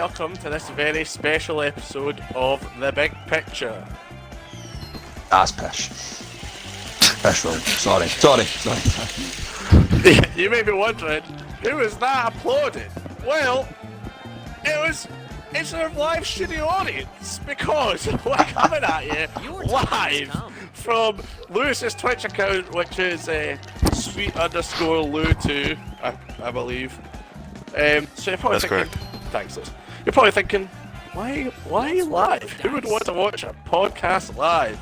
and welcome to this very special episode of The Big Pitcher. That's pish. Pish roll. Sorry. Sorry. Sorry. you may be wondering, who was that applauding? Well, it was it's our live studio audience because we're coming at you live from Lewis's Twitch account, which is uh, sweet underscore Lou2, I, I believe. Um, so you're probably That's thinking, thanks, Liz. You're probably thinking, why, why live? Who would want to watch a podcast live?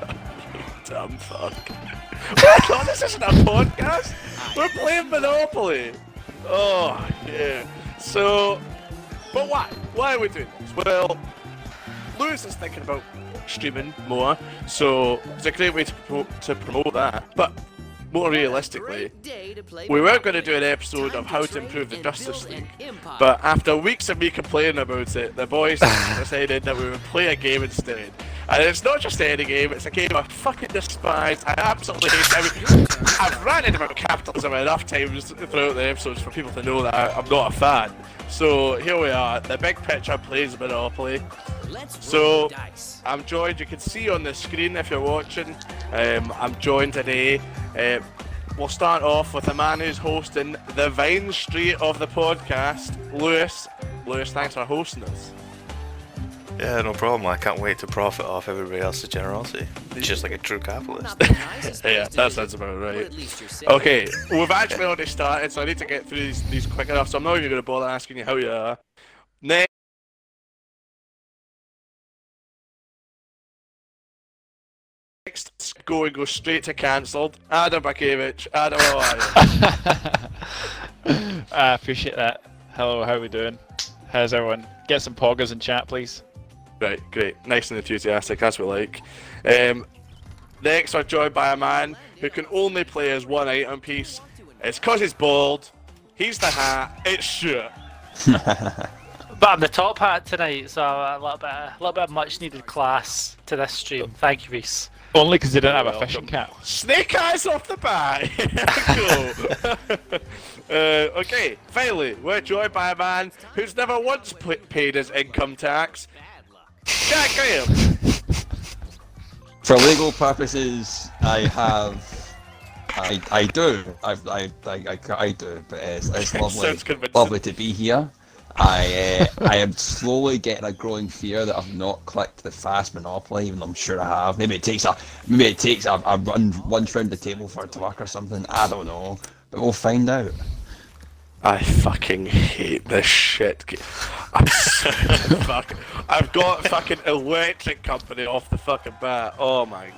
Dumb fuck. What? No, this isn't a podcast. We're playing Monopoly. Oh, yeah. So, but why? Why are we doing this? Well, Lewis is thinking about streaming more, so it's a great way to, pro- to promote that. But more realistically, we were going to do an episode of how to improve the Justice League. But after weeks of me complaining about it, the boys decided that we would play a game instead. And it's not just any game, it's a game I fucking despise. I absolutely hate every- I've ranted about capitalism enough times throughout the episodes for people to know that I- I'm not a fan. So here we are, the big pitcher plays Monopoly. So I'm joined, you can see on the screen if you're watching, um, I'm joined today. Uh, we'll start off with a man who's hosting the Vine Street of the podcast, Lewis. Lewis, thanks for hosting us. Yeah, no problem. I can't wait to profit off everybody else's generosity. Just like a true capitalist. yeah, that sounds about right. Okay, we've actually already started, so I need to get through these, these quick enough, so I'm not even going to bother asking you how you are. Next, go and go straight to cancelled. Adam Bakevich. Adam, how are you? I appreciate that. Hello, how we doing? How's everyone? Get some poggers in chat, please. Right, great. Nice and enthusiastic, that's what we like. Um, next, we're joined by a man who can only play as one item piece. It's because he's bald. He's the hat. It's sure. But I'm the top hat tonight, so a little bit, a little bit of much needed class to this stream. Thank you, Rhys. Only because they didn't have a fishing cap. Snake eyes off the bat. cool. uh, okay, finally, we're joined by a man who's never once p- paid his income tax. Jack Graham. For legal purposes, I have. I, I do. I've, I, I, I, I do, but it's, it's lovely, Sounds convincing. lovely to be here. I uh, I am slowly getting a growing fear that I've not clicked the fast monopoly, even though I'm sure I have. Maybe it takes a maybe it takes a, a run once round the table for it to work or something. I don't know, but we'll find out. I fucking hate this shit. I'm fuck. I've got fucking electric company off the fucking bat. Oh my.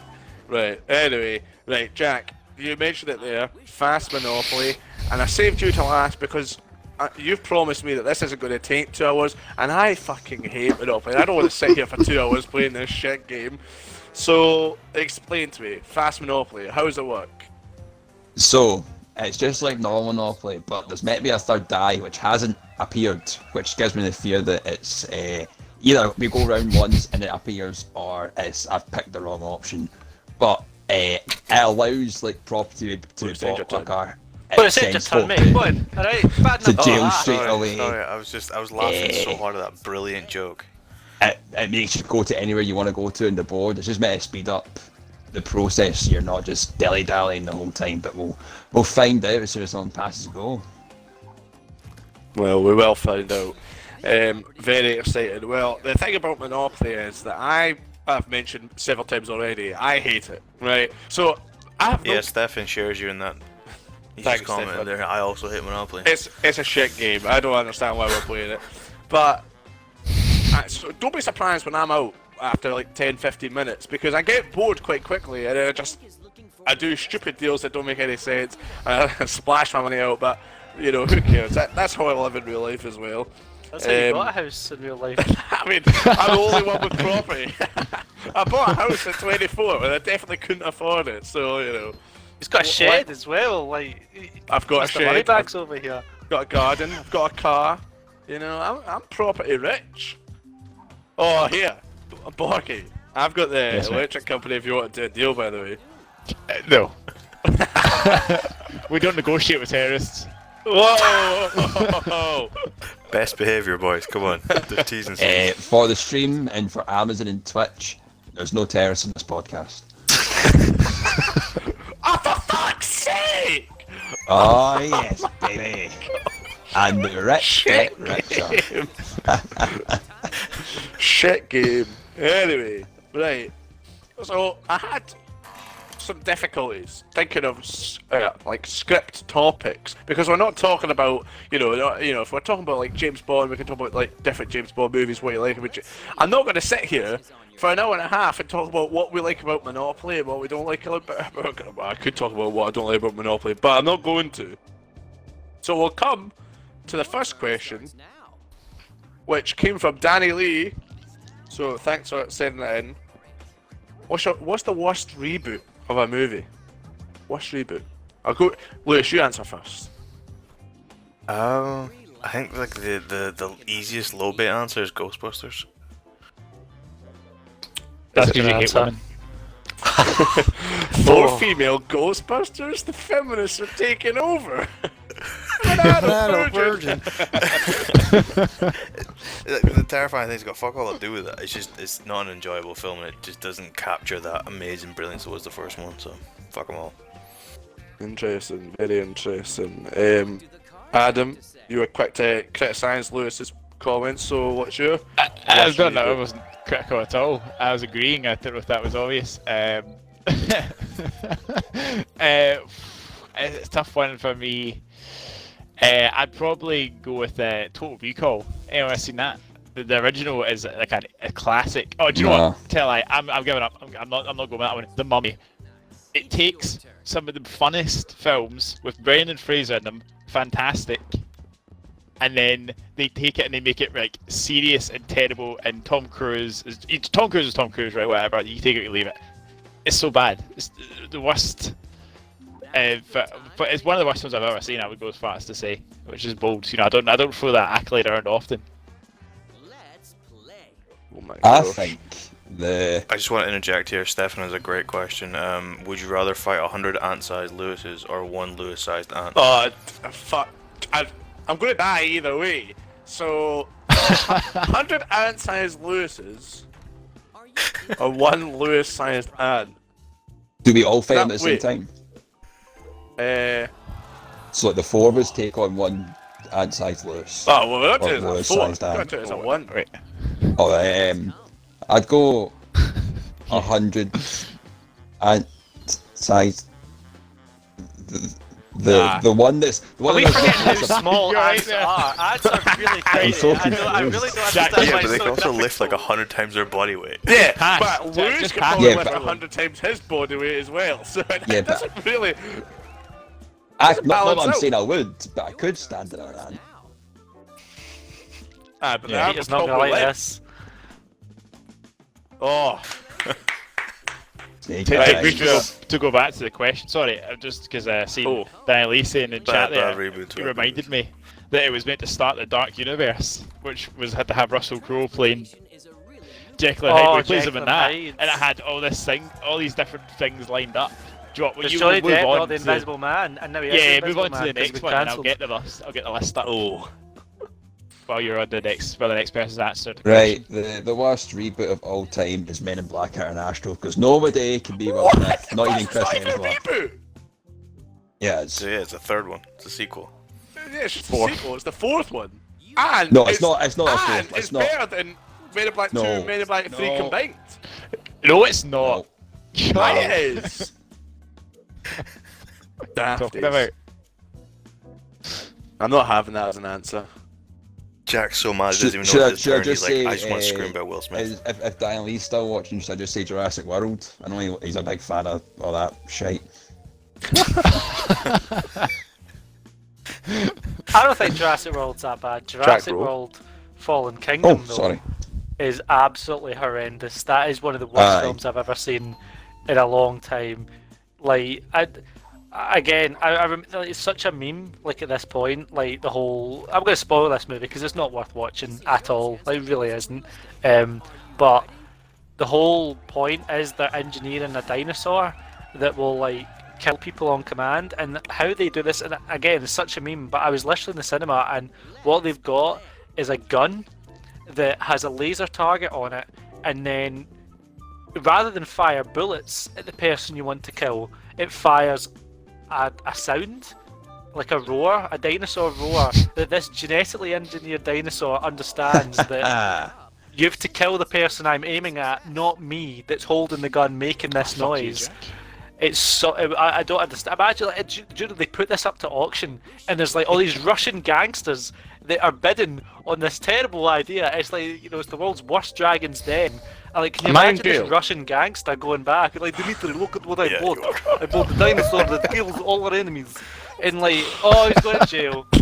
Right. Anyway, right, Jack. You mentioned it there. Fast Monopoly, and I saved you to last because. You've promised me that this isn't going to take two hours, and I fucking hate Monopoly. I don't want to sit here for two hours playing this shit game. So, explain to me, Fast Monopoly, how does it work? So it's just like normal Monopoly, but there's meant to be a third die which hasn't appeared, which gives me the fear that it's uh, either we go round once and it appears, or it's I've picked the wrong option. But uh, it allows like property to be Looks bought like a. Well, it it's just sends turn me. folk Go to- Alright, bad To enough. jail Oh, straight sorry, away. sorry, I was just I was laughing so Eh. hard at that brilliant joke. It, it makes you go to anywhere you want to go to in the board. It's just meant to speed up the process. You're not just dilly dallying the whole time. But we'll we'll find out as soon as someone passes go. Well, we will find out. Um, very excited. Well, the thing about Monopoly is that I have mentioned several times already. I hate it. Right. So I have no. Yeah, Stefan shares you in that. He's Thanks, just commented Stefan. there. I also hate Monopoly. It's it's a shit game. I don't understand why we're playing it. But uh, so don't be surprised when I'm out after like 10, 15 minutes because I get bored quite quickly and I just I do stupid deals that don't make any sense. and I splash my money out, but you know who cares? That, that's how I live in real life as well. That's how you Um, got a house in real life. I mean, I'm the only one with property. I bought a house at 24 and I definitely couldn't afford it, so you know. He's got a What- shed as well. Like I've got a Mr. shed, Moneybags over here. I've got a garden, I've got a car. You know, I'm, I'm property rich. Oh, here, Borky. I've got the Yes, mate. electric company if you want to do a deal, by the way. Uh, no. we don't negotiate with terrorists. Whoa! Best behaviour, boys. Come on. The T's and Uh, for the stream and for Amazon and Twitch, there's no terrorists in this podcast. Oh yes, baby. And the rich get richer. game. Shit game. Anyway, right. So I had some difficulties thinking of uh, like script topics because we're not talking about you know not- you know if we're talking about like James Bond we can talk about like different James Bond movies what you like I'm not going to sit here for an hour and a half and talk about what we like about Monopoly and what we don't like about. I could talk about what I don't like about Monopoly, but I'm not going to. So we'll come to the first question, which came from Danny Lee. So thanks for sending that in. What's your, what's the worst reboot of a movie? Worst reboot? I'll go. Lewis, you answer first. Um, I think like the, the, the easiest low bait answer is Ghostbusters. That's because you hate answer. women. Four Oh. female Ghostbusters. The feminists are taking over. Banana virgin. Like, the terrifying thing's got fuck all to do with it. It's just it's not an enjoyable film, and it just doesn't capture that amazing brilliance that was the first one. So fuck them all. Interesting. Very interesting. Um, Adam, you were quick to criticise Lewis's comments. So what's your? I, I Worst don't know. I wasn't critical at all. I was agreeing. I don't know if that was obvious. Um, uh, it's a tough one for me. Uh, I'd probably go with uh, Total Recall. Anyone ever seen that? The, the original is like a, a classic. Oh, do you know what? Tell I, I'm, I'm giving up. I'm, I'm not. I'm not going with that one. The Mummy. It takes some of the funnest films with Brendan Fraser in them, fantastic, and then they take it and they make it like serious and terrible. And Tom Cruise is each- Tom Cruise is Tom Cruise, right? Whatever. You take it you leave it. It's so bad. It's the worst. Uh, but, but it's one of the worst ones I've ever seen. I would go as far as to say, which is bold. You know, I don't I don't throw that accolade around often. Oh my I think the I just want to interject here. Stefan has a great question. Um, would you rather fight hundred ant-sized Lewises or one Lewis-sized ant? Oh, d- fuck. I, I'm going to die either way. So, 100 ant sized Lewises or one Lewis sized ant. do we all fight at That- the same wait. time? Uh, So like the four of us take on one ant-sized Lewis. oh, well, we're not doing it as a four. We're not doing it as a one. Right. Oh, um, I'd go a hundred ant-sized. The, the, Nah. the one that's the one we that's forgetting how that's a- small You're right are? Really tiny. so I, don't, I really don't understand yeah, why but they can so also lift like a hundred times their body weight. Yeah, Pass. but Just- Lewis just can pass. probably Yeah, lift but- 100 times his body weight as well. So it Yeah, but- doesn't really. I, Doesn't not, not balance that I'm out. saying I would, but I could stand it on an ant. Ah, but Yeah, the ant Peter's would not gonna like this. Oh, Snake To, Right, eyes. to, go, to go back to the question, sorry, just because I uh, seen Oh. Danny Lee saying in chat Bad- there, bad reboot, he reminded me that it was meant to start the Dark Universe, which was had to have Russell Crowe playing Jekyll and Hyde, Oh, where plays him in and that, Hyde. and it had all this thing, all these different things lined up. Do you want, There's you Johnny move Depp on got the to- Invisible Man, and now he Yeah, the move Invisible on to Man the 'cause next one, and I'll get the list. I'll get the list up oh. While you're on the next, while the next person's answered. the Right, the, the worst reboot of all time is Men in Black International because nobody can be Will Smith, not even Chris not even Hemsworth. reboot. Yeah, it's, So yeah, it's the third one. It's a sequel. Yeah, it's just Fourth. sequel. It's the fourth one. And No, it's not- it's not a and fourth, it's It's not. better than Men in Black No, Two, Men in Black Three combined. No, it's not. No. Aye, it is. Daft Talking is. about. I'm not having that as an answer. Jack's so mad he doesn't even know I- it's his should I turn. He's just like, I just want to uh, scream about Will Smith. If, if Dan Lee's still watching, should I just say Jurassic World? I know he, he's a big fan of all that shite. I don't think Jurassic World's that bad. Jurassic Roll. World Fallen Kingdom, Oh, though, sorry. is absolutely horrendous. That is one of the worst Aye. films I've ever seen in a long time. Like, I, again, I, I rem- like, it's such a meme. Like at this point, like the whole. I'm going to spoil this movie because it's not worth watching at all. Like, it really isn't. Um, but the whole point is they're engineering a dinosaur that will like kill people on command and how they do this and again it's such a meme but i was literally in the cinema and what they've got is a gun that has a laser target on it, and then rather than fire bullets at the person you want to kill, it fires a, a sound, like a roar, a dinosaur roar, that this genetically engineered dinosaur understands that you have to kill the person I'm aiming at, not me that's holding the gun making this Fuck you, noise. Jack. It's so I, I don't understand. Imagine like, do, do they put this up to auction and there's like all these Russian gangsters that are bidding on this terrible idea. It's like you know it's the world's worst dragon's den. And like, can you Mind imagine you- this Russian gangster going back like Dimitri, look at what I Yeah, bought. you are. I bought the dinosaur that kills all our enemies. And like, oh, he's going to jail.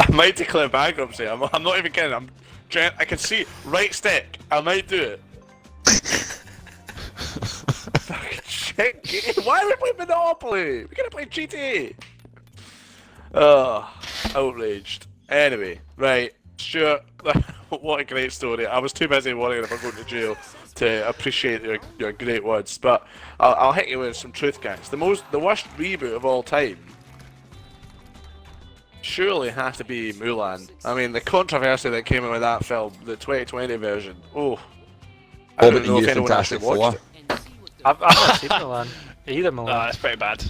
I might declare bankruptcy. I'm, I'm not even kidding. I'm trying, I can see right stick. I might do it. Fucking shit. game. Why are we playing Monopoly? We gotta play GTA. Oh, outraged. Anyway, right, Stuart. what a great story. I was too busy worrying about going to jail to appreciate your, your great words. But I'll, I'll hit you with some truth, guys. The most, the worst reboot of all time surely has to be Mulan. I mean, the controversy that came out with that film, the 2020 version. Oh, I What don't about the know if new anyone actually watched it. I've, I've not seen Milan. Either No, Milan. that's pretty bad.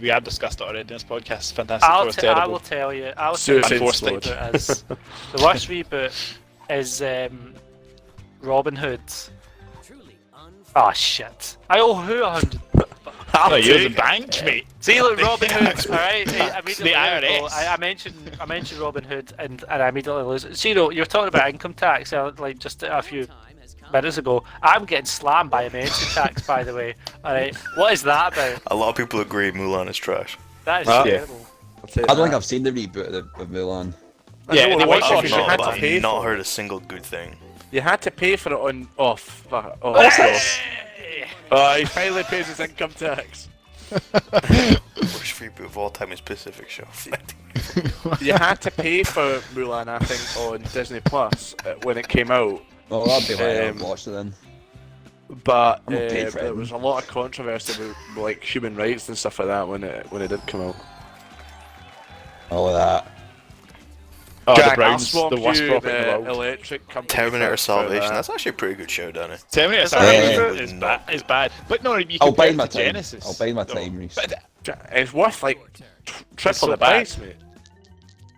We have discussed it already in this podcast. Fantastic I'll Four t- I will tell you. I'll tell you Suicide the worst Squad. reboot is. the worst reboot is um, Robin Hood. Oh shit! I owe who a hundred. I'll No, you're the take it. bank, mate. See, look, Robin Hood. All right, I immediately The IRS. go- I, I mentioned I mentioned Robin Hood, and, and I immediately lose. it. See, you know, you're talking about income tax, uh, like just a few minutes ago. I'm getting slammed by emergency tax, by the way. All right, what is that about? A lot of people agree Mulan is trash. That is Well, terrible. I'll I don't think I've seen the reboot of, the, of Mulan. Yeah, know, they the might worst not is you had but to I've pay not for heard a single good thing. You had to pay for it on off. Oh, oh, oh, he finally pays his income tax. Worst reboot of all time is Pacific Show. You had to pay for Mulan, I think, on Disney Plus uh, when it came out. Well, that'd be why I Um, watched it then. But uh, there was a lot of controversy with like human rights and stuff like that when it when it did come out. All of that. Oh, Jack, the Browns, I'll the worst you property in the the world. electric company Terminator Salvation. that. That's actually a pretty good show, Danny. Terminator Is that Salvation right? is, No. bad. is bad. But no, you I'll compare buy it my to time. Genesis. I'll buy my No. time, Rhys. But Ja- It's worth like t- triple so the bad. price, mate.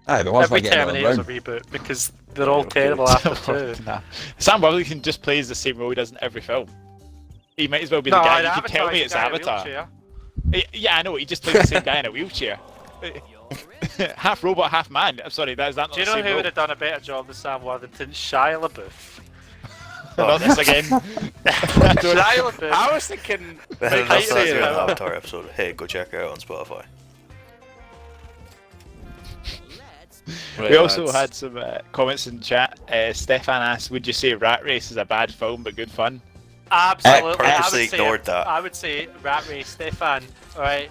Aye, but once I Every get another Terminator's a round. reboot because they're all terrible after two. nah. Sam Worthington just plays the same role he does in every film. He might as well be No, the guy. in You can tell me he's it's a guy in a Avatar. wheelchair. Eh, Yeah, I know. He just plays the same guy in a wheelchair. half robot, half man. I'm sorry, that is that not Do you the know same who role? would have done a better job than Sam Worthington? Shia LaBeouf. Not this again. Shia LaBeouf. I was thinking. They like, I of that say, doing an uh, Avatar episode. Hey, go check it out on Spotify. right, we also lads. had some uh, comments in chat. Uh, Stefan asked, "Would you say Rat Race is a bad film but good fun?" Absolutely. I I purposely would say, ignored that. I would say Rat Race, Stefan. All right,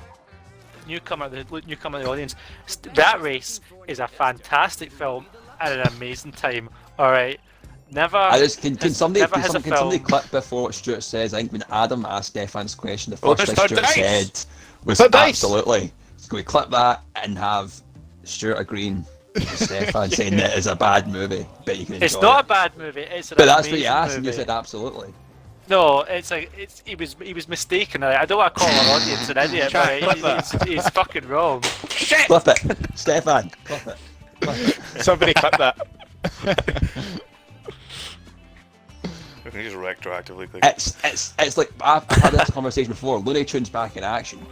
newcomer, the newcomer in the audience. St- Rat Race is a fantastic film and an amazing time. All right, never. I just can, can has- somebody never can, has some, a can somebody clip before what Stuart says? I think when Adam asked Stefan's question, the first it's thing Stuart dice. said was absolutely. So can we clip that and have Stuart agreeing with Stefan saying that it's a bad movie, but you can enjoy It's not a bad movie. It's an But that's what you asked, and you said absolutely. No, it's like it's he was he was mistaken. I I don't want to call our audience an idiot, but Clip he's, he's fucking wrong. Shit! Clip it, Stefan. Clip it. Clip it. Somebody clip that. We can just retroactively click. It's it's it's like I've I've had this conversation before. Looney Tunes back in action.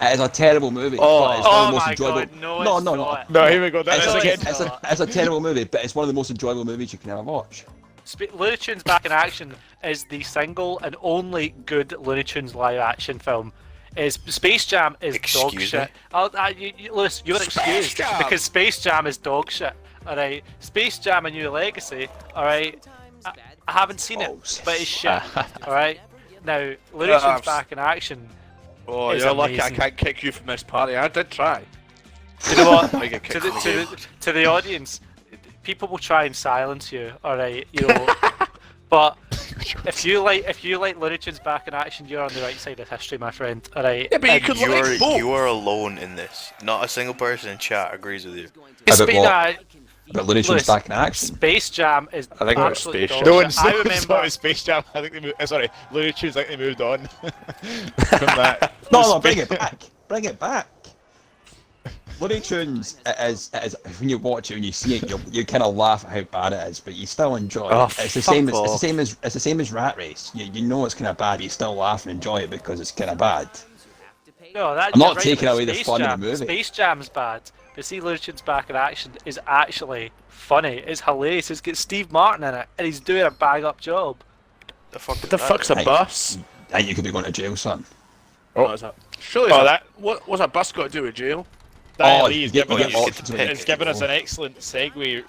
It is a terrible movie. Oh. but it's one of Oh the most my enjoyable. god, no, no, it's no, not. no. No, here we go. That It's, is again. it's it's, a, it's a terrible movie, but it's one of the most enjoyable movies you can ever watch. Sp- Looney Tunes Back in Action is the single and only good Looney Tunes live action film. Is Space Jam is dog Excuse shit. me? Oh, uh, you, you, Lewis, you're excused Jam! because Space Jam is dog shit. All right, Space Jam: A New Legacy. All right, I, I haven't seen it, Oh, but it's shit. all right. Now, Looney Yeah, Tunes Back in Action. Oh, It's you're lucky I can't kick you from this party. I did try. You know what? I get to the, to, the the, to the audience, people will try and silence you, all right, you know. but If you like, if you like Looney Tunes back in action, you're on the right side of history, my friend. All right. Yeah, but you could You like are both. you are alone in this. Not a single person in chat agrees with you. About Spe- what? Nah, But Looney Tunes Lewis, back in action. Space Jam is I think it was absolute Space Jam. No shit. one's I I remember. remember Space Jam. I think they moved. Sorry, Looney Tunes. I think they moved on from that. No, no, bring it back. Bring it back. Looney Tunes is, is when you watch it and you see it, you you kind of laugh at how bad it is, but you still enjoy it. Oh, it's the same as it's the same as it's the same as Rat Race. You, you know it's kind of bad, but you still laugh and enjoy it because it's kind of bad. No, that, I'm not you're right taking away the Space fun of the movie. Space Jam's bad, but see Looney Tunes back in action is actually funny. It's hilarious. It's got Steve Martin in it, and he's doing a bang up job. The fuck What the that? fuck's a bus? And you could be going to jail, son. Oh, is that? Surely. Oh, Oh, that- that. What? What's a bus got to do with jail? That Oh, Lee is get- giving you us, get options to with it. it's given us an excellent segue.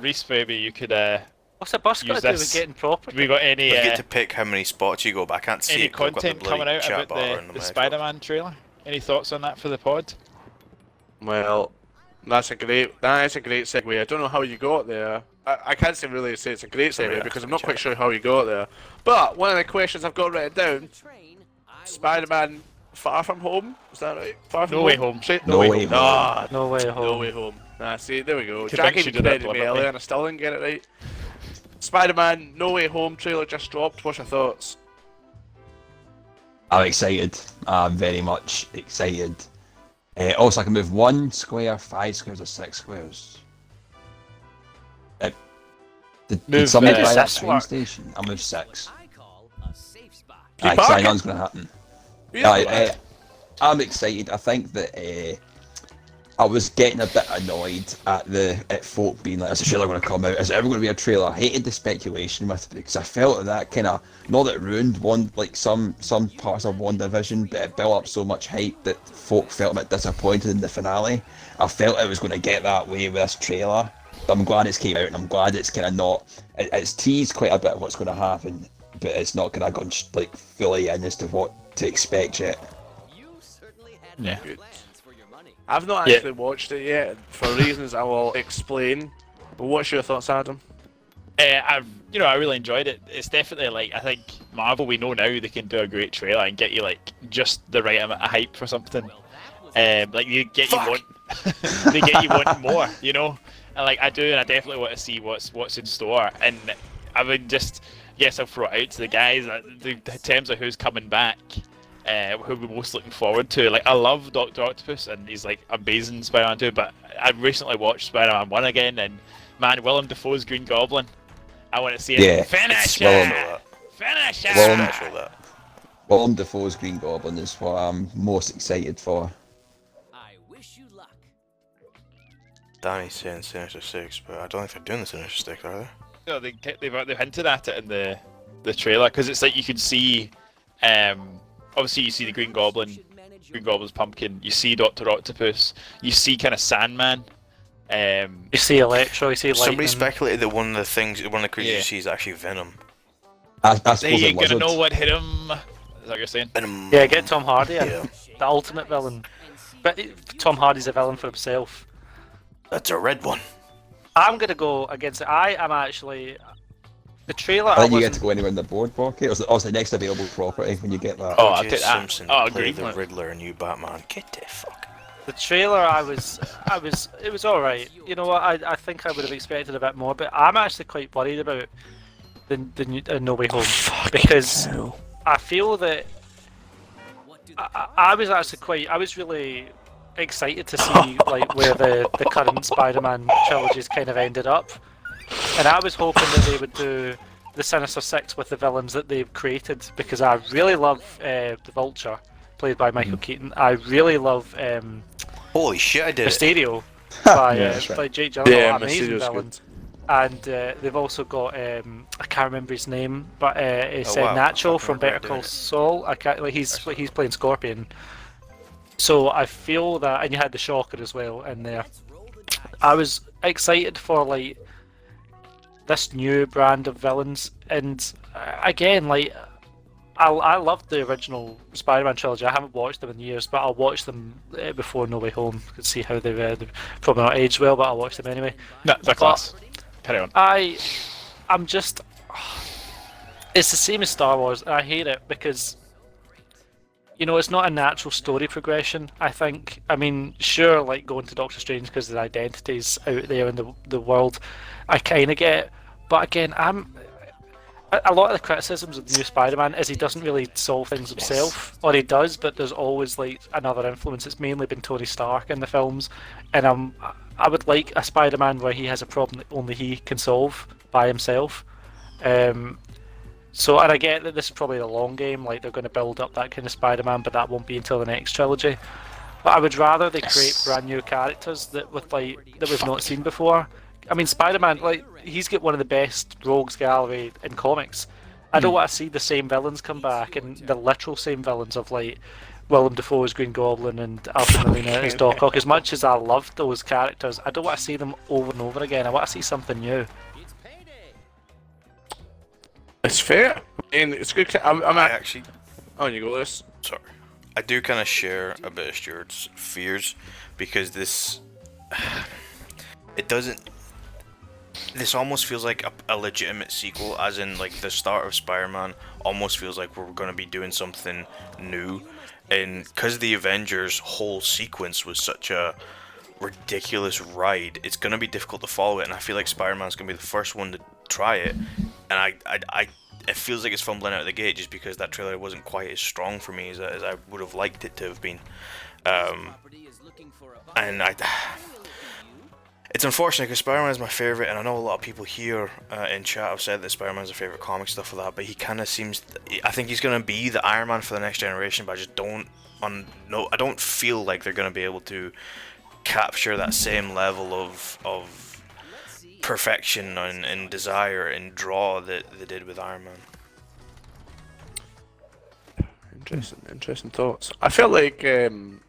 Rhys, maybe you could. Uh, What's a bus got to do with getting property? we got any You uh, get to pick how many spots you go, but I can't see any it 'cause I've got the content coming out about bar the, the Spider-Man trailer? Any thoughts on that for the pod? Well, that's a great. That is a great segue. I don't know how you got there. I, I can't say really say it's a great segue Yeah, because I'm not quite sure how you got there. But one of the questions I've got written down: Spider-Man Far From Home. Is that right? Far From No home. Way Home. Say- No Way Home. Ah, No way home. No. Way Home. Nah, see, there we go. Convinced Jack you even did that credited me earlier and I still didn't get it right. Spider-Man No Way Home trailer just dropped. What's your thoughts? I'm excited. I'm very much excited. Uh, also, I can move one square, five squares, or six squares. Uh, did, did somebody buy that train station? I'll move six. I call a safe spot. Keep Aye, 'cause I know it's going to happen. Yeah, Aye, uh, I'm excited. I think that uh, I was getting a bit annoyed at the at folk being like, "Is the trailer going to come out? Is it ever going to be a trailer?" I hated the speculation with it because I felt that, that kind of not that it ruined one like some some parts of WandaVision, but it built up so much hype that folk felt a bit disappointed in the finale. I felt it was going to get that way with this trailer. But I'm glad it's came out, and I'm glad it's kind of not. It, it's teased quite a bit of what's going to happen, but it's not kind of gone sh- like fully in as to what to expect yet. You certainly had Yeah. big I've not Yeah. actually watched it yet for reasons I will explain. But what's your thoughts, Adam? Uh, I've, you know, I really enjoyed it. It's definitely like I think Marvel. We know now they can do a great trailer and get you like just the right amount of hype for something. Um, like you get Fuck. you want, they get you want more. You know, and like I do, and I definitely want to see what's what's in store. And I would just, yes, I'll throw it out to the guys. uh, The, in terms of who's coming back, uh, who we're most looking forward to. Like I love Doctor Octopus, and he's like amazing Spider-Man too. But I recently watched Spider-Man One again, and man, Willem Dafoe's Green Goblin. I want to see it. Yeah, finish it's well it. Finish It's Well, it. special that. Willem Dafoe's Green Goblin is what I'm most excited for. I wish you luck. Danny's saying Sinister Six, but I don't think they're doing the Sinister Six, are they? No, they, they've they've hinted at it in the the trailer because it's like you can see, um, obviously you see the Green Goblin, Green Goblin's pumpkin. You see Doctor Octopus. You see kind of Sandman. Um, You see Electro, you see Somebody speculated that one of the things, one of the creatures Yeah. you see is actually Venom. I, I they suppose ain't a gonna know what hit him. Is that what you're saying? Venom. Yeah, get Tom Hardy. Yeah. The ultimate villain. But Tom Hardy's a villain for himself. That's a red one. I'm gonna go against it. I am actually the trailer. I I think you get to go anywhere in the boardwalk. It was, it was the next available property when you get that. Oh, I'll O.J. take that. Simpson Oh, play Green the Riddler and you Batman. Get the fuck. The trailer, I was, I was, it was all right. You know what? I, I think I would have expected a bit more, but I'm actually quite worried about the the new, uh, No Way Home because I feel that What do the I, I I was actually quite, I was really excited to see like where the the current Spider-Man trilogies kind of ended up, and I was hoping that they would do the Sinister Six with the villains that they've created because I really love uh, the Vulture, played by Michael Keaton. I really love um, Holy shit, I did it. Mysterio by, Yeah, uh, right. by Jake Gyllenhaal, Yeah, amazing Mysterio's villain. good. And uh, they've also got um, I can't remember his name, but uh, it's Oh, uh, wow. Nacho from Better Call it. Saul. I can't like he's he's playing Scorpion. So I feel that, and you had the Shocker as well in there. I was excited for like this new brand of villains, and uh, again, like I I loved the original Spider-Man trilogy. I haven't watched them in years, but I'll watch them uh, before No Way Home to see how they've, uh, probably not aged well, but I'll watch them anyway. No, they're class. Carry on. I, I'm just, it's the same as Star Wars. and I hate it because you know it's not a natural story progression. I think. I mean, sure, like going to Doctor Strange because the identities out there in the the world, I kind of get. But again, I'm. A lot of the criticisms of the new Spider-Man is he doesn't really solve things himself, or he does, but there's always like another influence. It's mainly been Tony Stark in the films, and I'm I would like a Spider-Man where he has a problem that only he can solve by himself. Um, so, and I get that this is probably a long game, like they're going to build up that kind of Spider-Man, but that won't be until the next trilogy. But I would rather they create brand new characters that with like that we've not seen before. I mean, Spider-Man, like he's got one of the best rogues gallery in comics. I don't hmm. want to see the same villains come back and the literal same villains of like Willem Dafoe as Green Goblin and Alfred Molina as Doc Ock. As much as I love those characters, I don't want to see them over and over again. I want to see something new. It's fair. I mean, it's good. I'm, I'm I actually, on you go, Lewis. sorry, I do kind of share a bit of Stuart's fears because this, it doesn't. This almost feels like a, a legitimate sequel, as in like the start of Spider-Man almost feels like we're going to be doing something new, and because the Avengers whole sequence was such a ridiculous ride, it's going to be difficult to follow it, and I feel like Spider-Man's going to be the first one to try it, and I, I, I it feels like it's fumbling out of the gate just because that trailer wasn't quite as strong for me as, I- as I would have liked it to have been. Um, a and I, it's unfortunate because Spider-Man is my favorite, and I know a lot of people here uh, in chat have said that Spider-Man's their favorite comic stuff for that. But he kind of seems, I think he's gonna be the Iron Man for the next generation. But I just don't, on no, I don't feel like they're gonna be able to capture that same level of of perfection and, and desire and draw that they did with Iron Man. Interesting, interesting thoughts. I felt like um,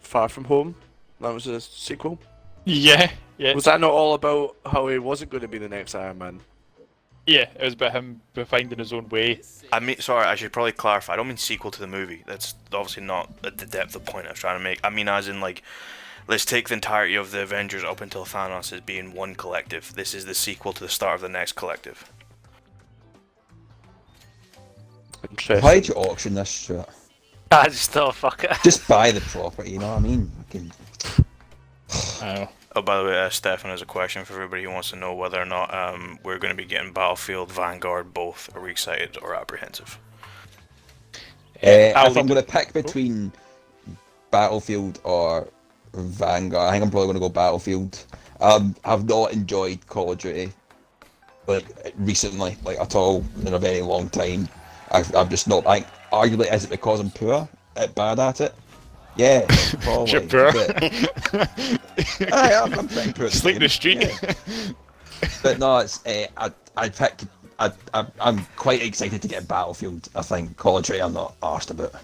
Far From Home. That was a sequel. Yeah, yeah, Was that not all about how he wasn't going to be the next Iron Man? yeah. It was about him finding his own way. I mean, sorry, I should probably clarify. I don't mean sequel to the movie. That's obviously not at the depth of point I was trying to make. I mean, as in like, let's take the entirety of the Avengers up until Thanos as being one collective. This is the sequel to the start of the next collective. Interesting. Why'd you auction this shit? I just thought, fuck it. Just buy the property, you know what I mean? Fucking- I know. Oh, by the way, uh, Stefan has a question for everybody who wants to know whether or not um, we're going to be getting Battlefield, Vanguard, both. Are we excited or apprehensive? Uh, I'll if I'm going to pick between Battlefield or Vanguard, I think I'm probably going to go Battlefield. Um, I've not enjoyed Call of Duty like recently, like at all, in a very long time. I've, I'm just not. I arguably is it because I'm poor, at bad at it? Yeah, probably. You're poor. I am. I'm pretty poor. Sleep in the street. yeah. But no, it's uh, I I pick. I, I I'm quite excited to get Battlefield. I think Call of Duty I'm not asked about.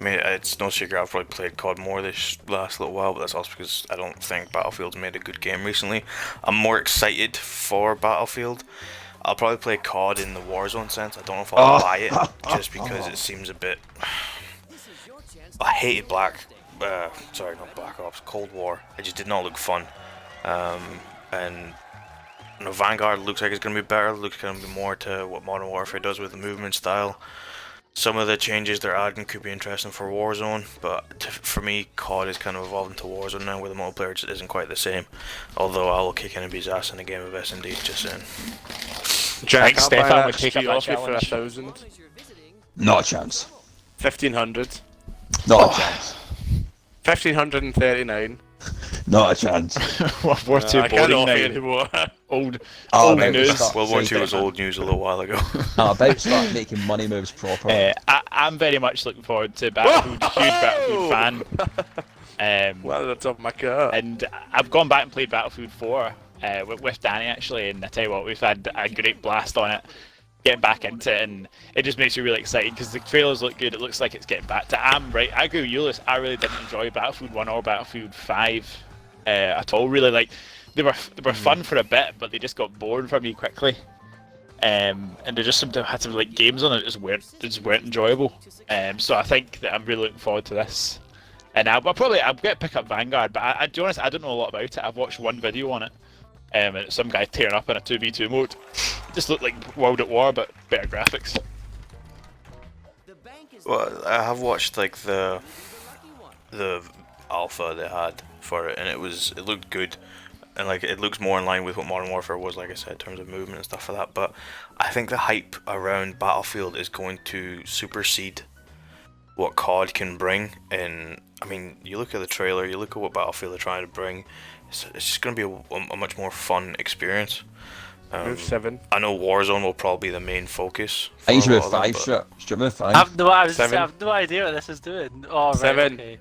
I mean, it's no secret I've probably played COD more this last little while, but that's also because I don't think Battlefield's made a good game recently. I'm more excited for Battlefield. I'll probably play COD in the Warzone sense. I don't know if I'll Oh. buy it just because it seems a bit. I hated Black. Uh, sorry, not Black Ops. Cold War. It just did not look fun. Um, and you know, Vanguard looks like it's going to be better. Looks going to be more to what Modern Warfare does with the movement style. Some of the changes they're adding could be interesting for Warzone, but t- for me, COD is kind of evolving to Warzone now, where the multiplayer just isn't quite the same. Although I will kick anybody's ass in a game of S&D, just saying. Jack, Stefan would take street up off you for a thousand. As you're visiting, Not a chance. Fifteen hundred. Not a oh. chance. Fifteen hundred and thirty-nine. Not a chance. World War Two I can't boring offer now. anymore. Old, Oh, old mate, news. stop. World War Sorry, II was old news a little while ago. I'm about to start making money moves proper. Uh, I, I'm very much looking forward to Battlefield. Huge Battlefield fan. Um, well, that's off my car. and I've gone back and played Battlefield 4 uh, with, with Danny actually, and I tell you what, we've had a great blast on it. Getting back into it, and it just makes me really excited because the trailers look good. It looks like it's getting back to. I'm right. I agree with I really didn't enjoy Battlefield 1 or Battlefield 5 uh, at all. Really, like they were they were fun for a bit, but they just got boring for me quickly. Um, and they just sometimes had some like games on it that just weren't just weren't enjoyable. Um, so I think that I'm really looking forward to this. And I'll, I'll probably I'll get pick up Vanguard, but I, I, to be honest, I don't know a lot about it. I've watched one video on it. Um, and it's some guy tearing up in a 2v2 mode. Just looked like World at War, but better graphics. The bank is Well, I have watched like the the alpha they had for it, and it was it looked good, and like it looks more in line with what Modern Warfare was, like I said, in terms of movement and stuff like that. But I think the hype around Battlefield is going to supersede what COD can bring. And I mean, you look at the trailer, you look at what Battlefield are trying to bring. It's, it's just going to be a, a much more fun experience. Um, Move seven. I know Warzone will probably be the main focus. I think for a you lot move of them, five, but sure. Move five. I've no, I, was Seven. I have no idea what this is doing. Oh, right, Seven. okay.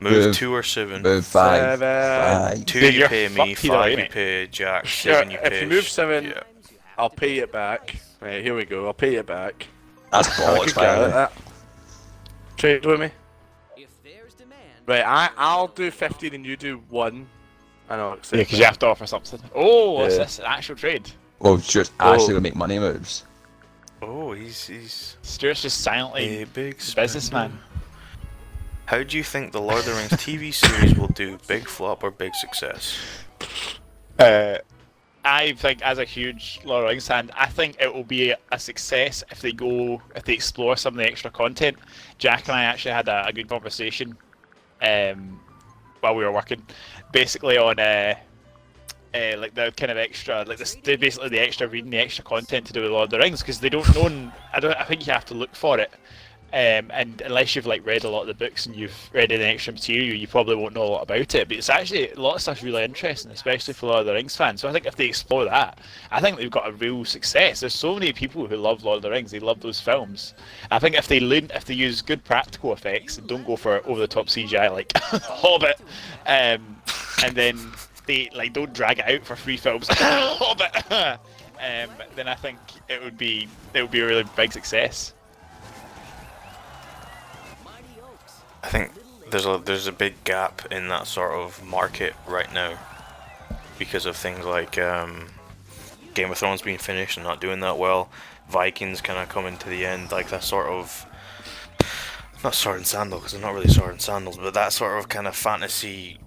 Move Move- two or seven. Move five. Seven. Five. Two Dude, you pay me, five you pay Jack, Sure, seven you if pay. If you move seven- yeah. I'll pay it back. Right, here we go. I'll pay it back. That's I bollocks, could by get the way. that. Trade with me. If there's demand, Right, I I'll do fifteen and you do one. I know. Accept Yeah, because you have to offer something. Oh, what's Yeah. this? An actual trade. Well, Stuart's Oh. actually gonna make money moves. Oh, he's he's Stuart's just silently a big businessman. How do you think the Lord of the Rings TV series will do? Big flop or big success? Uh, I think, as a huge Lord of the Rings fan, I think it will be a success if they go, if they explore some of the extra content. Jack and I actually had a, a good conversation um, while we were working, basically on uh, uh, like the kind of extra, like the- basically the extra reading, the extra content to do with Lord of the Rings, because they don't know. I don't. I think you have to look for it. Um, and unless you've like read a lot of the books and you've read any extra material, you probably won't know a lot about it. But it's actually a lot of stuff's really interesting, especially for Lord of the Rings fans. So I think if they explore that, I think they've got a real success. There's so many people who love Lord of the Rings; they love those films. I think if they learn, if they use good practical effects and don't go for over the top CGI like Hobbit, um, and then they like don't drag it out for three films Hobbit, um, then I think it would be it would be a really big success. I think there's a there's a big gap in that sort of market right now because of things like um, Game of Thrones being finished and not doing that well. Vikings kind of coming to the end, like that sort of not sword and sandal because they're not really sword and sandals, but that sort of kind of fantasy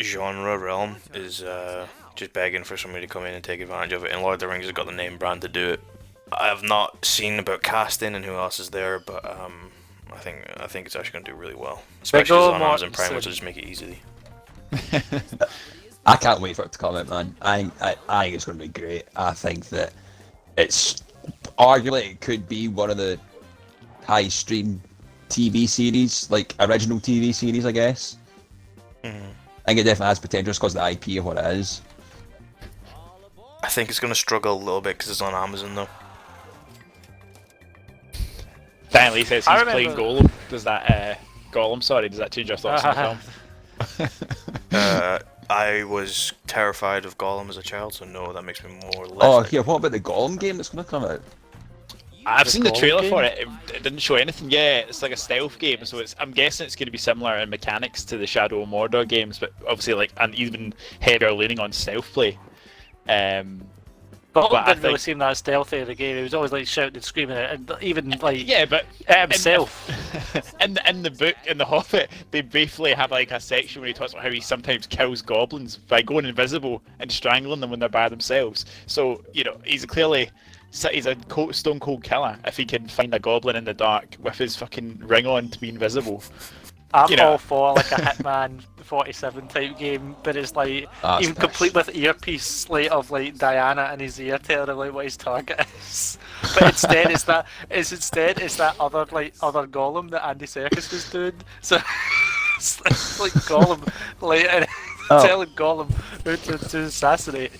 genre realm is uh, just begging for somebody to come in and take advantage of it. And Lord of the Rings has got the name brand to do it. I have not seen about casting and who else is there, but um, I think I think it's actually going to do really well, especially Viggo as on Amazon Prime, which Mortensen. will just make it easy. I can't wait for it to come out, man. I, I, I think it's going to be great. I think that it's arguably it could be one of the high stream TV series, like original TV series, I guess. Mhm. I think it definitely has potential just because the IP of what it is. I think it's going to struggle a little bit because it's on Amazon though. Dan Lee says I he's playing remember- Gollum. Does that uh, Gollum? Sorry, does that change your thoughts on the film? Uh, I was terrified of Gollum as a child, so no, that makes me more. Less Oh, like- here, what about the Gollum game that's going to come out? I've The seen the trailer game? for it. it. It didn't show anything yet. It's like a stealth game, so it's. I'm guessing it's going to be similar in mechanics to the Shadow of Mordor games, but obviously like and even heavier leaning on stealth play. Um, But I didn't really seem that stealthy in the game. He was always like shouting and screaming, and even like yeah, but at himself. in the, in the book in the Hobbit, they briefly have like a section where he talks about how he sometimes kills goblins by going invisible and strangling them when they're by themselves. So you know he's clearly he's a cold, stone cold killer if he can find a goblin in the dark with his fucking ring on to be invisible. I'm you know. all for like a Hitman 47 type game, but it's like That's even nice. complete with earpiece like of like Diana in his ear telling him like what his target is. But instead it's that it's instead it's that other like other Gollum that Andy Serkis was doing. So it's like, it's like Gollum like and Oh. telling Gollum who to, to assassinate.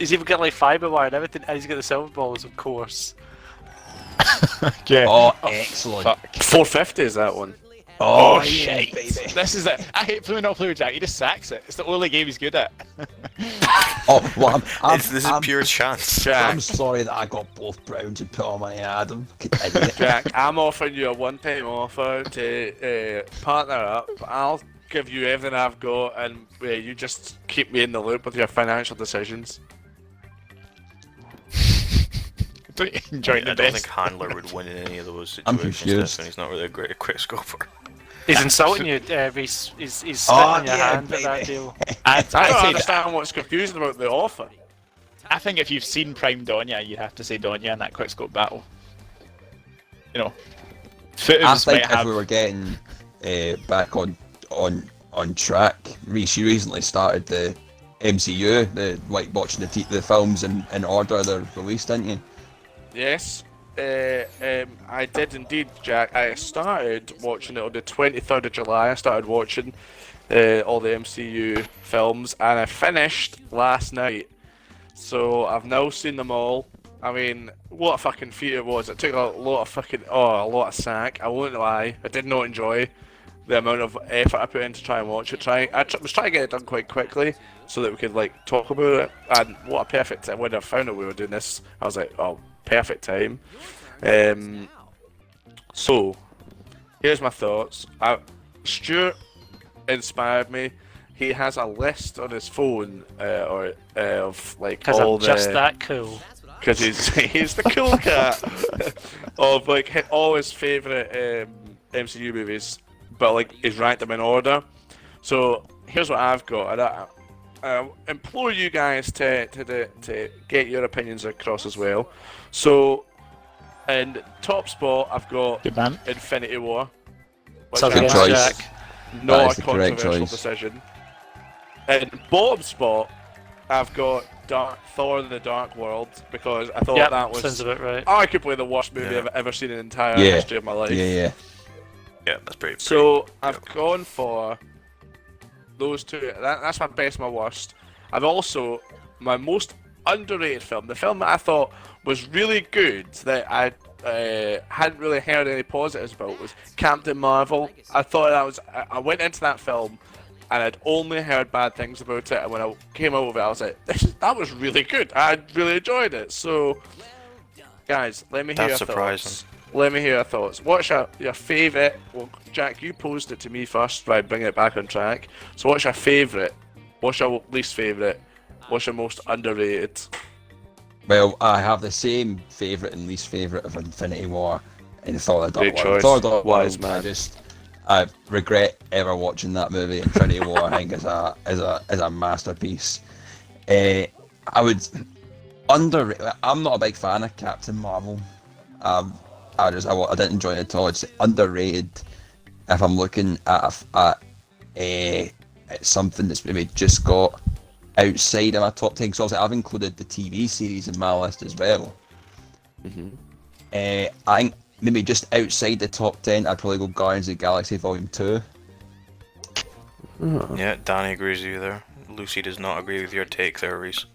He's even got like fibre wire and everything, and he's got the Silverballers, of course. Yeah. Oh, oh excellent. Fuck. 450 is that one. Oh, Oh, yeah, shit! baby. This is it. I hate playing not play with Jack. He just sacks it. It's the only game he's good at. Oh, well, I'm, I'm, It's- this is I'm, pure chance. Jack. I'm sorry that I got both Browns and put on my Adam. Continue. Jack, I'm offering you a one-time offer to uh, partner up. I'll give you everything I've got, and uh, you just keep me in the loop with your financial decisions. Don't I enjoy the don't think Handler would win in any of those situations. I'm situations. confused. Stefan. He's not really a great quick scoper. He's insulting you, uh, Rhys. He's, he's Oh, spitting your yeah, hand at that deal. I'd, I I'd don't say that- understand what's confusing about the offer. I think if you've seen Prime Donya, you'd have to say Donya in that quickscope battle. You know, I Footers think might if have. we were getting uh, back on on on track, Rhys, you recently started the MCU, the like watching the t- the films in, in order they're released, didn't you? Yes, uh, um, I did indeed, Jack. I started watching it on the 23rd of July. I started watching uh, all the MCU films, and I finished last night. So I've now seen them all. I mean, what a fucking feat it was. It took a lot of fucking oh, a lot of sack. I won't lie. I did not enjoy the amount of effort I put in to try and watch it. Try, I tr- was trying to get it done quite quickly so that we could like talk about it. And what a perfect time when I found out we were doing this. I was like, oh, perfect time. Um, so here's my thoughts. I, Stuart inspired me. He has a list on his phone, uh, or uh, of like all I'm the just that cool. because he's he's the cool cat of like all his favorite um, MCU movies, but like he's ranked them in order. So here's what I've got, and I, I implore you guys to, to to to get your opinions across as well. So, in top spot, I've got Good man. Infinity War. which So I Good against choice. Jack. Not is a the correct controversial choice. decision. In bottom spot, I've got Dark Thor: in The Dark World because I thought Yep, that was sounds about right. arguably the worst movie Yeah. I've ever seen in the entire Yeah. history of my life. Yeah, yeah. Yeah, that's pretty. So I've gone for those two. That, that's my best, my worst. I've also my most underrated film, the film that I thought was really good that I uh, hadn't really heard any positives about was Captain Marvel. I thought I was. I, I went into that film. And I'd only heard bad things about it, and when I came out of it, I was like, this "That was really good. I really enjoyed it." So, guys, let me hear That's your surprising. thoughts. Let me hear your thoughts. What's your, your favourite? Well, Jack, you posed it to me first by bringing it back on track. So, what's your favourite? What's your least favourite? What's your most underrated? Well, I have the same favourite and least favourite of Infinity War and Thor: The Dark World. Thor: The Dark World, I just I regret ever watching that movie. Infinity War, I think, is a is a is a masterpiece. Uh, I would under. I'm not a big fan of Captain Marvel. Um, I just I, I didn't enjoy it at all. It's underrated. If I'm looking at a f- at, uh, at something that's maybe just got outside of my top ten, because I've included the TV series in my list as well. Uh, I think maybe just outside the top ten, I'd probably go Guardians of the Galaxy Volume Two. Yeah, Danny agrees with you there. Lucy does not agree with your take there, Rhys.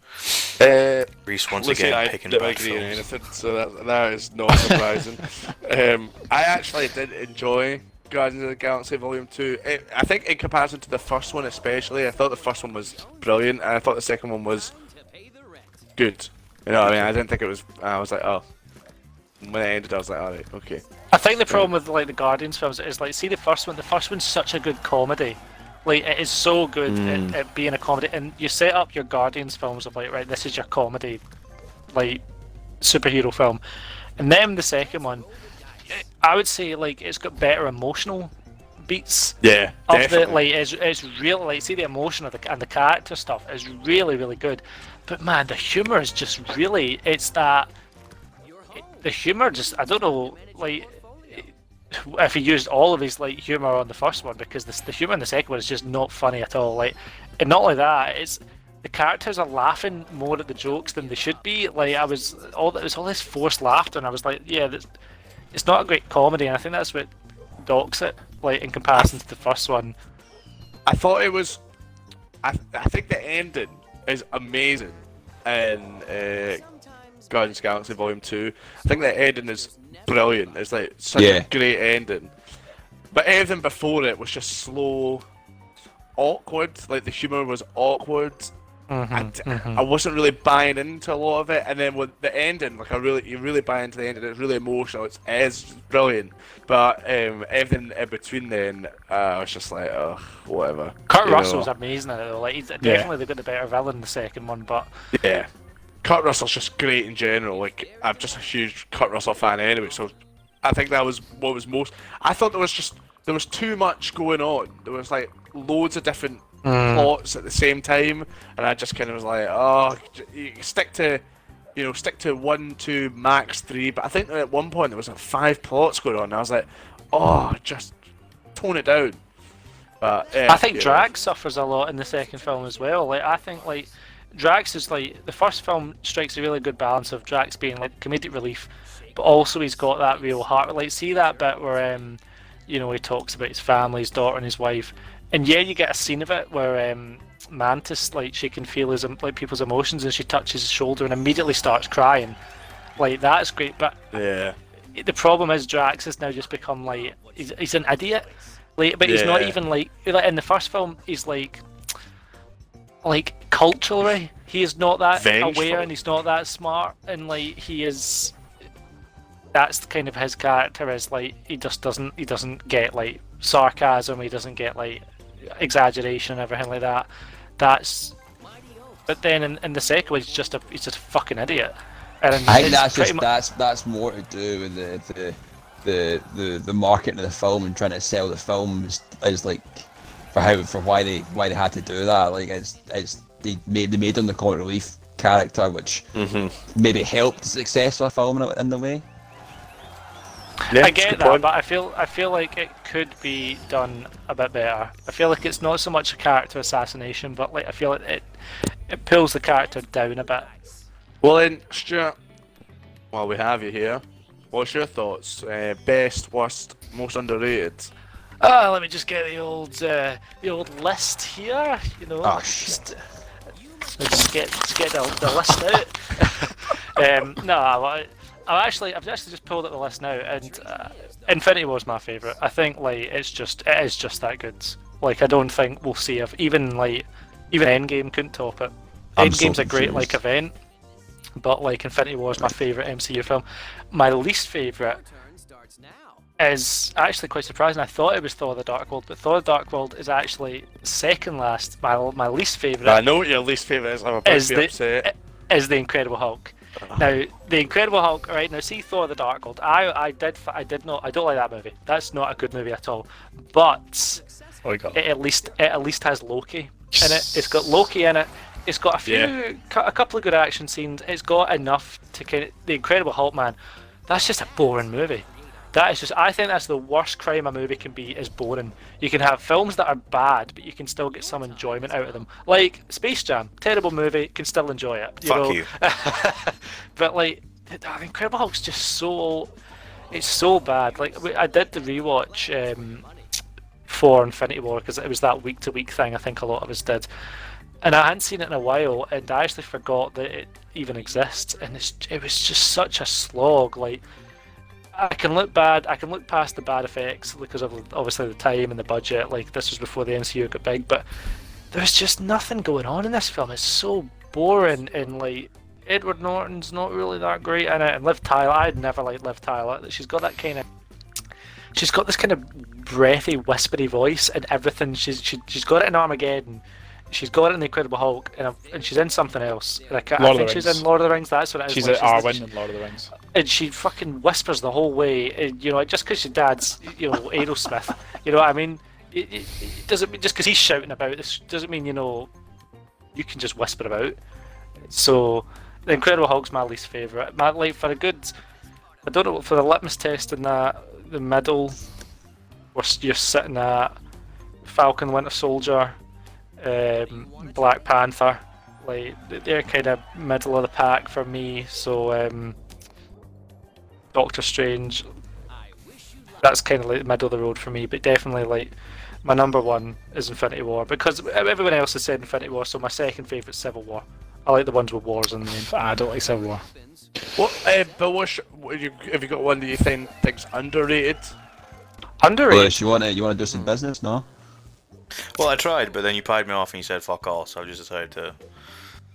Uh, Rhys once Listen, again I picking don't back agree on films. anything, so that, that is not surprising. um, I actually did enjoy Guardians of the Galaxy Volume 2. It, I think in comparison to the first one especially, I thought the first one was brilliant, and I thought the second one was To pay the rent. good. You know what I mean? I didn't think it was... I was like, oh. When it ended, I was like, alright, okay. I think the problem with like the Guardians films is like, see the first one. The first one's such a good comedy. Like it is so good at, mm. at being a comedy, and you set up your Guardians films of like, right, this is your comedy, like superhero film, and then the second one, I would say like it's got better emotional beats Yeah, of definitely. the like it's it's really like see the emotion of the and the character stuff is really really good, but man the humor is just really it's that the humor just I don't know like if he used all of his like humor on the first one because the the humor in the second one is just not funny at all like and not only that it's the characters are laughing more at the jokes than they should be like I was all it was all this forced laughter and I was like yeah this, it's not a great comedy and I think that's what docks it like in comparison to the first one I thought it was. I, I think the ending is amazing in uh, Guardians Galaxy Volume 2. I think the ending is brilliant. It's like such Yeah. a great ending. But everything before it was just slow, awkward. Like the humor was awkward. I wasn't really buying into a lot of it, and then with the ending, like I really, you really buy into the ending. It's really emotional. It's, it's brilliant, but um, everything in between then, uh, I was just like, oh, whatever. Kurt You know? Russell's amazing at it though like he's definitely they got the better villain in the second one but Yeah. Kurt Russell's just great in general. Like I'm just a huge Kurt Russell fan anyway, so I think that was what was most. I thought there was just there was too much going on. There was like loads of different Mm. plots at the same time, and I just kind of was like, oh, stick to, you know, stick to one, two, max three. But I think at one point there was like five plots going on. And I was like, oh, just tone it down. But uh, I think drag Drax suffers a lot in the second film as well. Like I think like Drax is like the first film strikes a really good balance of Drax being like comedic relief, but also he's got that real heart. Like see that bit where um, you know, he talks about his family, his daughter, and his wife, and yeah, you get a scene of it where um, Mantis like she can feel his like people's emotions, and she touches his shoulder and immediately starts crying. Like that's great, but Yeah. the problem is Drax has now just become like he's, he's an idiot. Like, but he's not even like like in the first film. He's like like culturally, he is not that Vengeful. aware and he's not that smart, and like he is. That's kind of his character is like he just doesn't he doesn't get like sarcasm. He doesn't get like exaggeration and everything like that. That's. But then in, in the second one, he's just a he's just a fucking idiot. And I think it's that's pretty just mu- that's that's more to do with the the the the, the marketing of the film and trying to sell the film is, is like for how for why they why they had to do that. Like it's it's they made they made him the comic relief character, which Mm-hmm. maybe helped the success of the film in, in the way. Yeah, I get that, point. but I feel I feel like it could be done a bit better. I feel like it's not so much a character assassination, but like I feel like it, it pulls the character down a bit. Well then, Stuart, while we have you here, what's your thoughts? Uh, best, worst, most underrated? Ah, let me just get the old uh, the old list here. You know, Oh, just, let's just get just get the, the list out. um, no, I, I actually I've actually just pulled up the list now, and uh, Infinity War is my favorite. I think like it's just it is just that good. Like I don't think we'll see if even like even Endgame couldn't top it. I'm so Endgame's a great like event, but like Infinity War is my favorite MCU film. My least favorite Turn starts now. Is actually quite surprising. I thought it was Thor: The Dark World, but Thor: The Dark World is actually second last. My my least favorite I know what your least favourite is. I'm about is to be the upset. is the Incredible Hulk. Uh-huh. Now, the Incredible Hulk. Right now, see Thor: The Dark World. I I did I did not I don't like that movie. That's not a good movie at all. But Oh, it at least it at least has Loki in it. It's got Loki in it. It's got a few, Yeah. a couple of good action scenes. It's got enough to kind of the Incredible Hulk man. That's just a boring movie. That is just. I think that's the worst crime a movie can be. Is boring. You can have films that are bad, but you can still get some enjoyment out of them. Like Space Jam, terrible movie, can still enjoy it. You Fuck know? you. but like, the the Incredible Hulk's just so. It's so bad. Like I did the rewatch um, for Infinity War because it was that week to week thing. I think a lot of us did, and I hadn't seen it in a while, and I actually forgot that it even exists. And it's, it was just such a slog. Like I can look bad. I can look past the bad effects because of obviously the time and the budget. Like this was before the MCU got big, but there's just nothing going on in this film. It's so boring and like Edward Norton's not really that great in it, and Liv Tyler. I'd never liked Liv Tyler. She's got that kind of. She's got this kind of breathy, whispery voice, and everything. She's she, she's got it in Armageddon. She's got it in the Incredible Hulk, and, and she's in something else. Like, I of think she's in Lord of the Rings. That's what it is. She's like, Arwen in Lord of the Rings. And she fucking whispers the whole way. And, you know, just because your dad's, you know, Aerosmith, you know what I mean? It, it, it doesn't mean just because he's shouting about this doesn't mean you know you can just whisper about. So, the Incredible Hulk's my least favorite. My like for a good, I don't know for the litmus test in that the middle, where you're sitting at Falcon, Winter Soldier, um, Black Panther. Like they're kind of middle of the pack for me. So. Um, Doctor Strange. That's kind of like the middle of the road for me, but definitely like my number one is Infinity War because everyone else has said Infinity War. So my second favorite Civil War. I like the ones with wars in the name. I don't like Civil War. What, uh, but what's, what you, have you got one that you think think's underrated? Underrated. Lewis, you want to you want to do some business? No. Well, I tried, but then you pied me off and you said fuck all, so I just decided to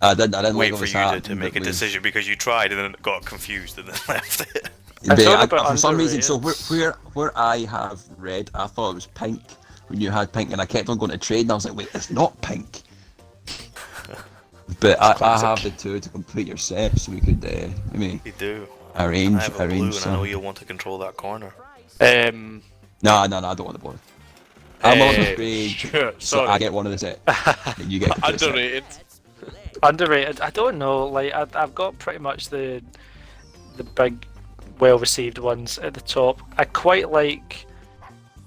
I didn't. I didn't wait like for you to, to make a decision because you tried and then got confused and then left it. I But thought I- about for some reason, so where, where where I have red, I thought it was pink when you had pink, and I kept on going to trade, and I was like, wait, it's not pink. But I, I have the two to complete your set, so we could uh, maybe You do. arrange I have a blue arrange and I know you'll want to control that corner. Um, No, no, no, I don't want the bonus. I'm Eh, on the grade, Sure, so. I get one of the set. and you get complete set. Underrated. Underrated. I don't know. Like I, I've got pretty much the the big, well-received ones at the top. I quite like.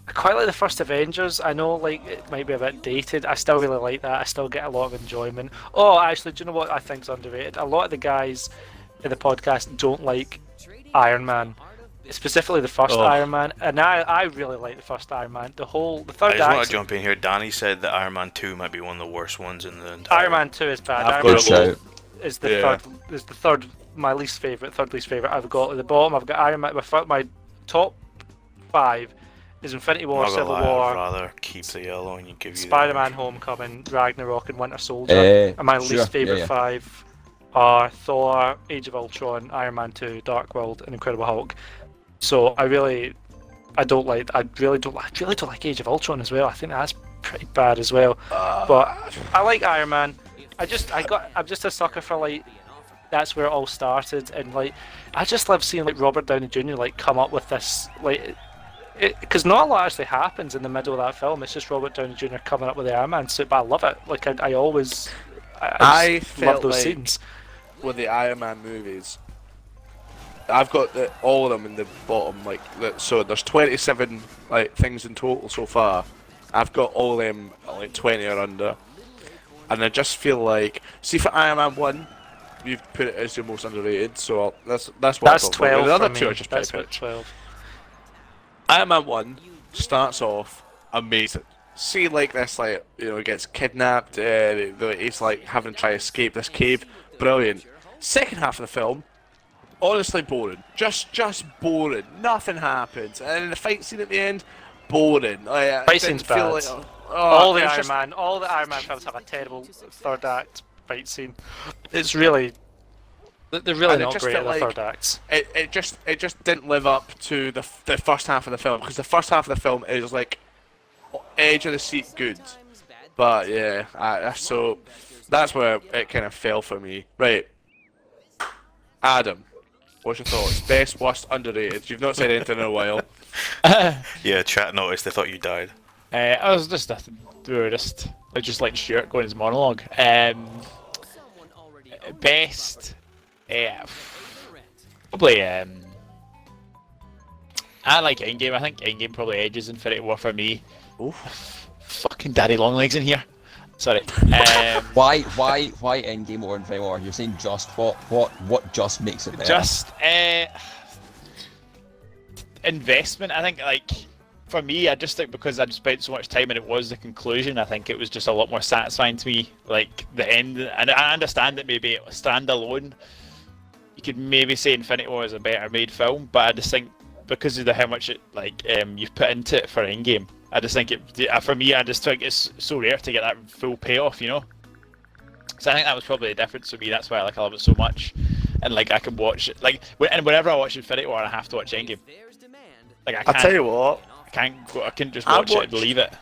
I quite like the first Avengers. I know, like it might be a bit dated. I still really like that. I still get a lot of enjoyment. Oh, actually, do you know what I think's underrated? A lot of the guys in the podcast don't like Iron Man, specifically the first Oh. Iron Man, and I, I really like the first Iron Man. The whole the third. I third just want to jump in here. Danny said that Iron Man 2 might be one of the worst ones in the entire. Iron Man Two is bad. I've Iron got Man a Good shout. is the Yeah. third is the third my least favorite third least favorite I've got at the bottom. I've got Iron Man my, my top five is Infinity War Not gonna Civil lie, I'd War rather keep the yellow and you give the Spider-Man. Homecoming Ragnarok and Winter Soldier. Eh, and my sure, least favorite yeah, yeah. five are Thor Age of Ultron Iron Man 2 Dark World and Incredible Hulk. So I really I don't like I really don't I really don't like Age of Ultron as well. I think that's pretty bad as well. But I like Iron Man. I just I got I'm just a sucker for like that's where it all started and like I just love seeing like Robert Downey Jr. like come up with this like because not a lot actually happens in the middle of that film it's just Robert Downey Jr. coming up with the Iron Man suit but I love it like I, I always I, I, love those like- scenes with the Iron Man movies. I've got the, all of them in the bottom, like so. There's 27 like things in total so far. I've got all of them like 20 or under, and I just feel like see for Iron Man one, you've put it as your most underrated. So I'll, that's that's what that's I 12 The other two are just that's pitch. 12 Iron Man one starts off amazing. See, like this, like you know, he gets kidnapped. Uh, he's like having to try to escape this cave. Brilliant. Second half of the film, honestly boring. Just, just boring. Nothing happens, and then the fight scene at the end, boring. Like, Fight scene's bad. Like, oh, all the Iron just- Man all the Iron Man films have a terrible third act fight scene it's really they're really And not great at felt the like- third acts it, it just it just didn't live up to the the first half of the film because the first half of the film is like edge of the seat good, but yeah, I, I- so that's where it kind of fell for me. Right, Adam, what's your thoughts? Best, worst, underrated? You've not said anything in a while. Yeah, chat noticed. They thought you died. Uh, I was just nothing. We were just I just like Stuart going his monologue. Um, best, uh, probably. Um, I like Endgame. I think Endgame probably edges Infinity War for me. Oh fucking daddy long legs in here. Sorry. Um, Why, why, why Endgame or Infinity War? You're saying just what, what, what just makes it better? just uh, investment. I think like for me, I just think because I'd spent so much time and it was the conclusion. I think it was just a lot more satisfying to me. Like the end, and I understand that maybe standalone, you could maybe say Infinity War is a better made film, but I just think because of the how much it like um, you've put into it for Endgame, I just think it uh, for me. I just think it's so rare to get that full payoff. You know. So I think that was probably the difference for me. That's why I like I love it so much, and like I can watch it like and whenever I watch Infinity War, I have to watch Endgame. There's demand. Like I I'll tell you what, I can't, go, I can just watch it and leave it.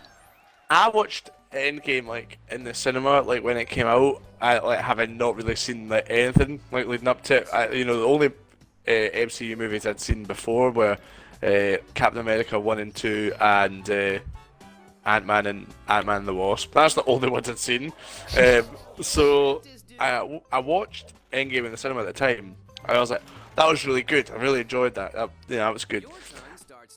I watched Endgame like in the cinema, like when it came out. I like having not really seen like anything like leading up to it. I, you know, the only uh, MCU movies I'd seen before were uh, Captain America one and two, and uh, Ant Man and Ant Man the Wasp. That's the only ones I'd seen. Um, so I I watched Endgame in the cinema at the time. I was like, that was really good. I really enjoyed that. that yeah, that was good.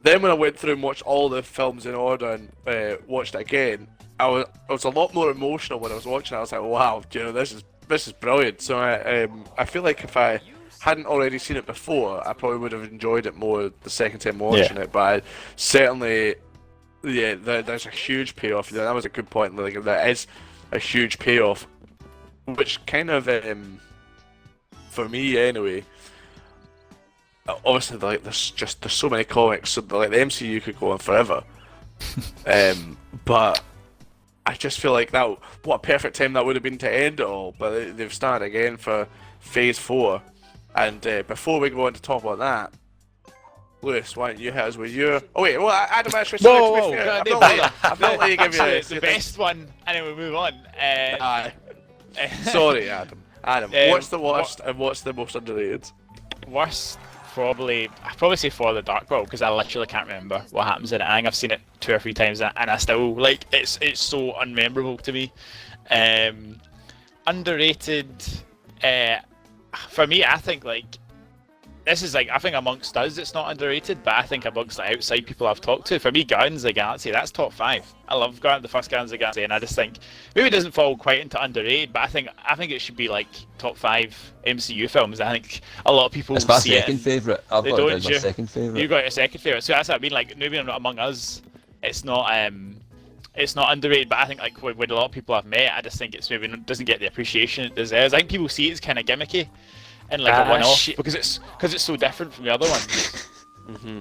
Then when I went through and watched all the films in order and uh, watched it again, I was I was a lot more emotional when I was watching. I was like, wow, you know, this is this is brilliant. So I um, I feel like if I hadn't already seen it before, I probably would have enjoyed it more the second time watching it. But I certainly, yeah, there, there's a huge payoff. That was a good point. Like there is a huge payoff, which kind of um, for me anyway. Uh, Obviously, like there's just there's so many comics, so like the MCU could go on forever. um, but I just feel like that what a perfect time that would have been to end it all. But they- they've started again for Phase Four, and uh, before we go on to talk about that, Lewis, why don't you hit us with your? Oh wait, well, Adam actually. sorry, Whoa, to be whoa, fair, God, I've they not bother. let- I've not let you give you Actually, your it's the thing. best one, and then we move on. Uh, Sorry, Adam. Adam, Um, what's the what- worst and what's the most underrated? worst probably I probably say Thor the Dark World because I literally can't remember what happens in it. I think I've seen it two or three times and I still like it's it's so unmemorable to me. Um, underrated. Uh, for me, I think like this is like I think amongst us it's not underrated, but I think amongst the outside people I've talked to, for me, Guardians of the Galaxy that's top five. I love Guardians, the first Guardians of the Galaxy, and I just think maybe it doesn't fall quite into underrated, but I think I think it should be like top five MCU films. I think a lot of people It's my see it second and favourite. I've They got don't, as my you? second favourite. you got your second favorite, so that's what I mean. Like maybe not among us, it's not um, it's not underrated. But I think like with, with a lot of people I've met, I just think it's maybe doesn't get the appreciation it deserves. I think people see it as kind of gimmicky and like Ah, a one-off shit. because it's because it's so different from the other ones.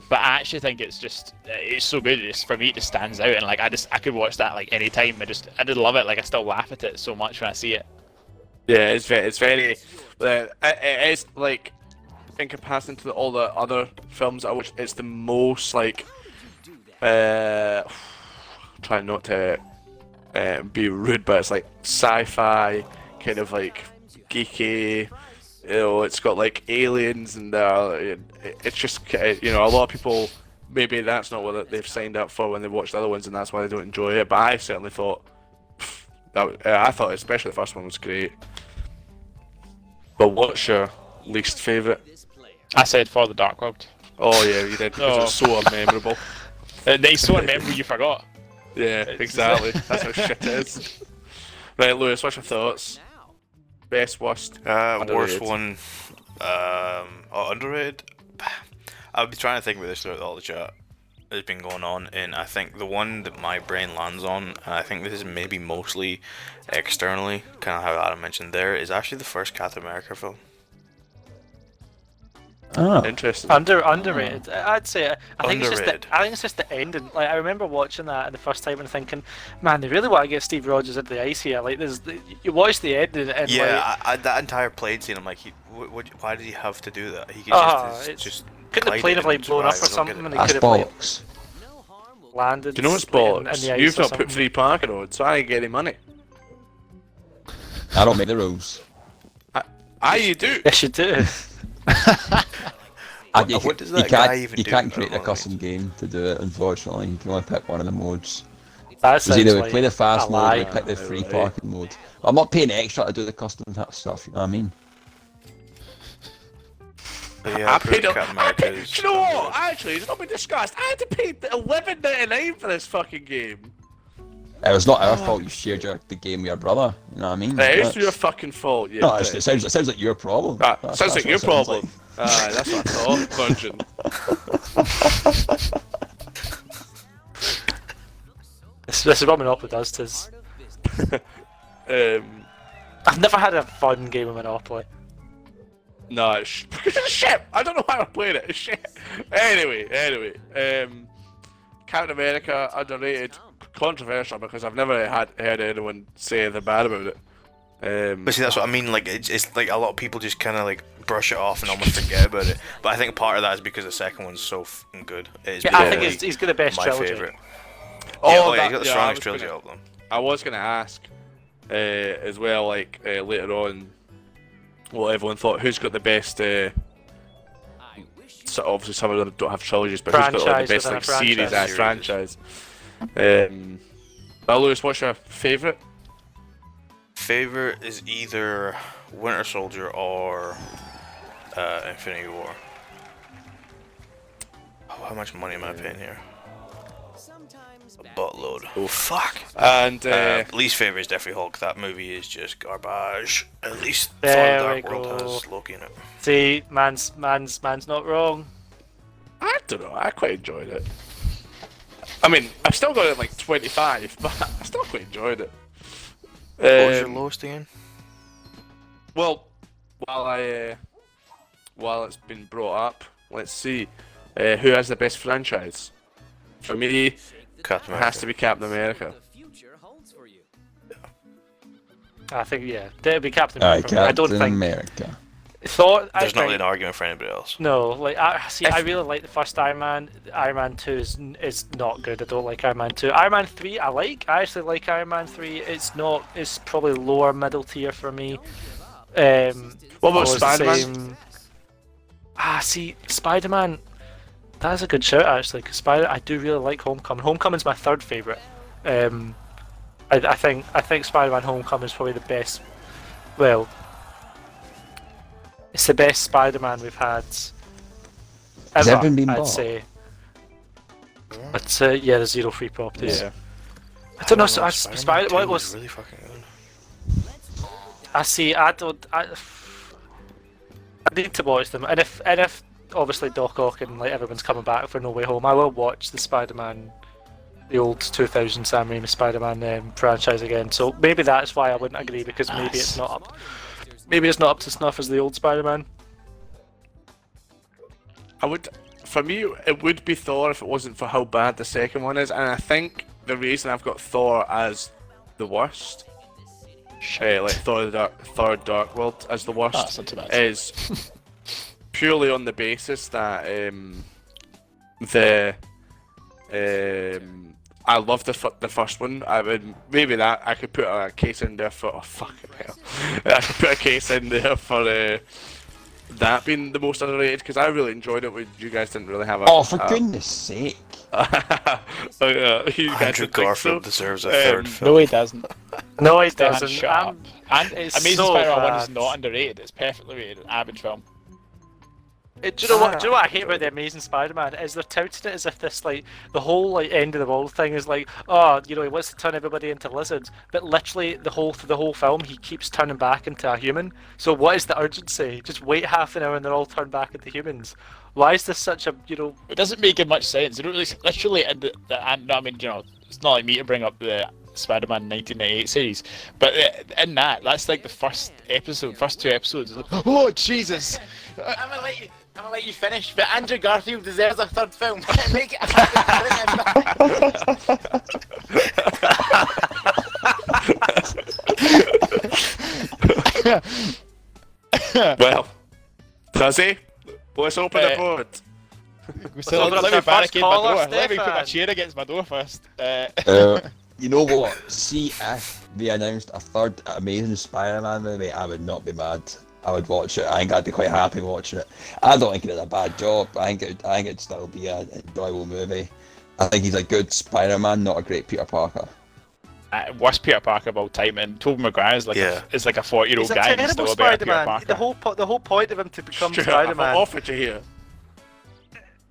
But I actually think it's just it's so good. It's for me, it just stands out, and like I just I could watch that like any time. I just I just love it. Like I still laugh at it so much when I see it. Yeah, it's very, it's very, uh, it, it is like in comparison to all the other films I watch, it's the most like, uh, trying not to uh, be rude, but it's like sci-fi kind of like geeky. You know, it's got like aliens and uh, it, it's just you know a lot of people maybe that's not what they've signed up for when they watch the other ones and that's why they don't enjoy it. But I certainly thought that uh, I thought especially the first one was great. But what's your least favourite? I said Thor the Dark World. Oh yeah, you did because Oh. it's so unmemorable. Uh, They so remember you forgot. Yeah, exactly. That's how shit it is. Right, Lewis, what's your thoughts? Now. Best, worst? Uh, worst one. Um, oh, underrated. I've been trying to think about this throughout all the chat that's been going on, and I think the one that my brain lands on, and I think this is maybe mostly externally, kind of how Adam mentioned there, is actually the first Captain America film. Ah. Interesting. Under underrated. I'd say. I think it's just the. I think it's just the ending. Like I remember watching that the first time and thinking, man, they really want to get Steve Rogers into the ice here. Like there's, the, you watch the ending and Yeah, like, I, I, that entire plane scene, I'm like, he, wh- what, why did he have to do that? He could Ah, just, it's- just couldn't the plane have like blown up or survive, I don't something? And it. they That's could have like bollocks. No landed. Do you know what's like, in- in the ice You've or not put something. free parking on, so I ain't get any money. I don't make the rules. Ah, you do. Yes, you do. I, What- you, what does you that can't, guy even you do? can't create a don't custom game to do it, unfortunately. You can only pick one of the modes. That It's sounds either we like play the fast mode or we pick the free Right. parking mode. I'm not paying extra to do the custom stuff, you know what I mean? Yeah, I paid. A, Captain I America paid do you know what? Actually, it's not been discussed. I had to pay eleven ninety nine for this fucking game. It was not our fault you shared your, the game with your brother, you know what I mean? It is That's- your fucking fault. Yeah. No, it sounds, it sounds like your problem. Ah, That's- sounds that's like your it sounds problem. Aye, that's what I thought, Virgin. This, this is what Monopoly does to us. part of business. Um, I've never had a fun game of Monopoly. no, it's sh- it's shit. I don't know why I'm playing it. It's shit. Anyway, anyway, um, Captain America underrated, controversial because I've never had heard anyone say anything bad about it. Um, But see, that's what I mean. Like, it's, it's like a lot of people just kind of like brush it off and almost forget about it. But I think part of that is because the second one's so fucking good. It is Yeah, I think probably he's, he's got the best my trilogy. favorite. oh, yeah, oh, yeah, he's got the yeah, I strongest was trilogy gonna- of them. I was gonna ask uh, as well, like uh, later on, what everyone thought. Who's got the best? Uh, I wish you so obviously some of them don't have trilogies, but who's got like, the best like series as franchise. franchise? Um, well, Lewis, what's your favourite? Favorite is either Winter Soldier or uh, Infinity War. Oh, how much money am I paying here? A buttload. Oh fuck. And uh, Uh, least favorite is definitely Hulk. That movie is just garbage. At least Thor: The Dark World go. has Loki in it. See, man's man's man's not wrong. I don't know. I quite enjoyed it. I mean, I've still got it like 25, but I still quite enjoyed it. What was your Um, lowest again? Well, while I uh, while it's been brought up, let's see uh, who has the best franchise. For me, it Captain has America. to be Captain America. the future holds for you. I think yeah, there'd be Captain Alright, America. for. I don't think America. Thor. I There's not think, really an argument for anybody else. No, like I see. If- I really like the first Iron Man. Iron Man Two is is not good. I don't like Iron Man Two. Iron Man Three, I like. I actually like Iron Man Three. It's not. It's probably lower middle tier for me. Um, What about follows Spider-Man? Ah, see, Spider Man. That is a good shout actually. Cause Spider, I do really like Homecoming. Homecoming's my third favorite. Um, I, I think I think Spider Man Homecoming is probably the best. Well, it's the best Spider Man we've had. Ever, ever been I'd bought? say. But uh, yeah, there's zero free properties. Yeah. I don't know. know, So I, Spider-Man Spider, 2 what was was really fucking good. I see. I don't. I, I need to watch them, and if and if obviously Doc Ock and like everyone's coming back for No Way Home, I will watch the Spider-Man, the old 2000 Sam Raimi Spider-Man um, franchise again. So maybe that's why I wouldn't agree because maybe it's not up. Maybe it's not up to snuff as the old Spider-Man. I would, for me, it would be Thor if it wasn't for how bad the second one is, and I think the reason I've got Thor as the worst, uh, like Thor the Dark, Thor Dark World as the worst, Oh, not too bad. is purely on the basis that um, the um, I love the f- the first one. I would maybe that I could put a case in there for oh fucking hell. I could put a case in there for uh, that being the most underrated because I really enjoyed it. When you guys didn't really have a. Oh, for a- goodness sake! Oh, yeah, you guys Andrew Garfield so? deserves a Um, third film. No, he doesn't. No, he Dan, doesn't. shut I'm- up. And it's Amazing so Spider-Man 1 is not underrated. It's perfectly rated. Average film. Do you know what? Do you know what I hate about the Amazing Spider-Man is they're touting it as if this like the whole like end of the world thing is like oh you know he wants to turn everybody into lizards, but literally the whole the whole film he keeps turning back into a human. So what is the urgency? Just wait half an hour and they're all turned back into humans. Why is this such a you know? It doesn't make much sense. They don't really, literally, in the, the and I mean, you know, it's not like me to bring up the Spider-Man 1998 series, but in that, that's like the first episode, first two episodes. Like, oh Jesus! I'm gonna let you, I'm gonna let you finish, but Andrew Garfield deserves a third film. Make it Well, does he? Let's open Uh, the board. So on, let me barricade my caller, door. Let me put my chair against my door first. Uh, Uh, you know what? See, if they announced a third Amazing Spider-Man movie, I would not be mad. I would watch it. I think I'd be quite happy watching it. I don't think it did a bad job. I think it, I think it'd still be an enjoyable movie. I think he's a good Spider-Man, not a great Peter Parker. uh, worst Peter Parker of all time, and Tobey Maguire is like Yeah. a, is like a 40 year old guy he's still a better Peter Spider-Man. Parker. The whole po- the whole point of him to become Sure, Spider-Man. offered you here.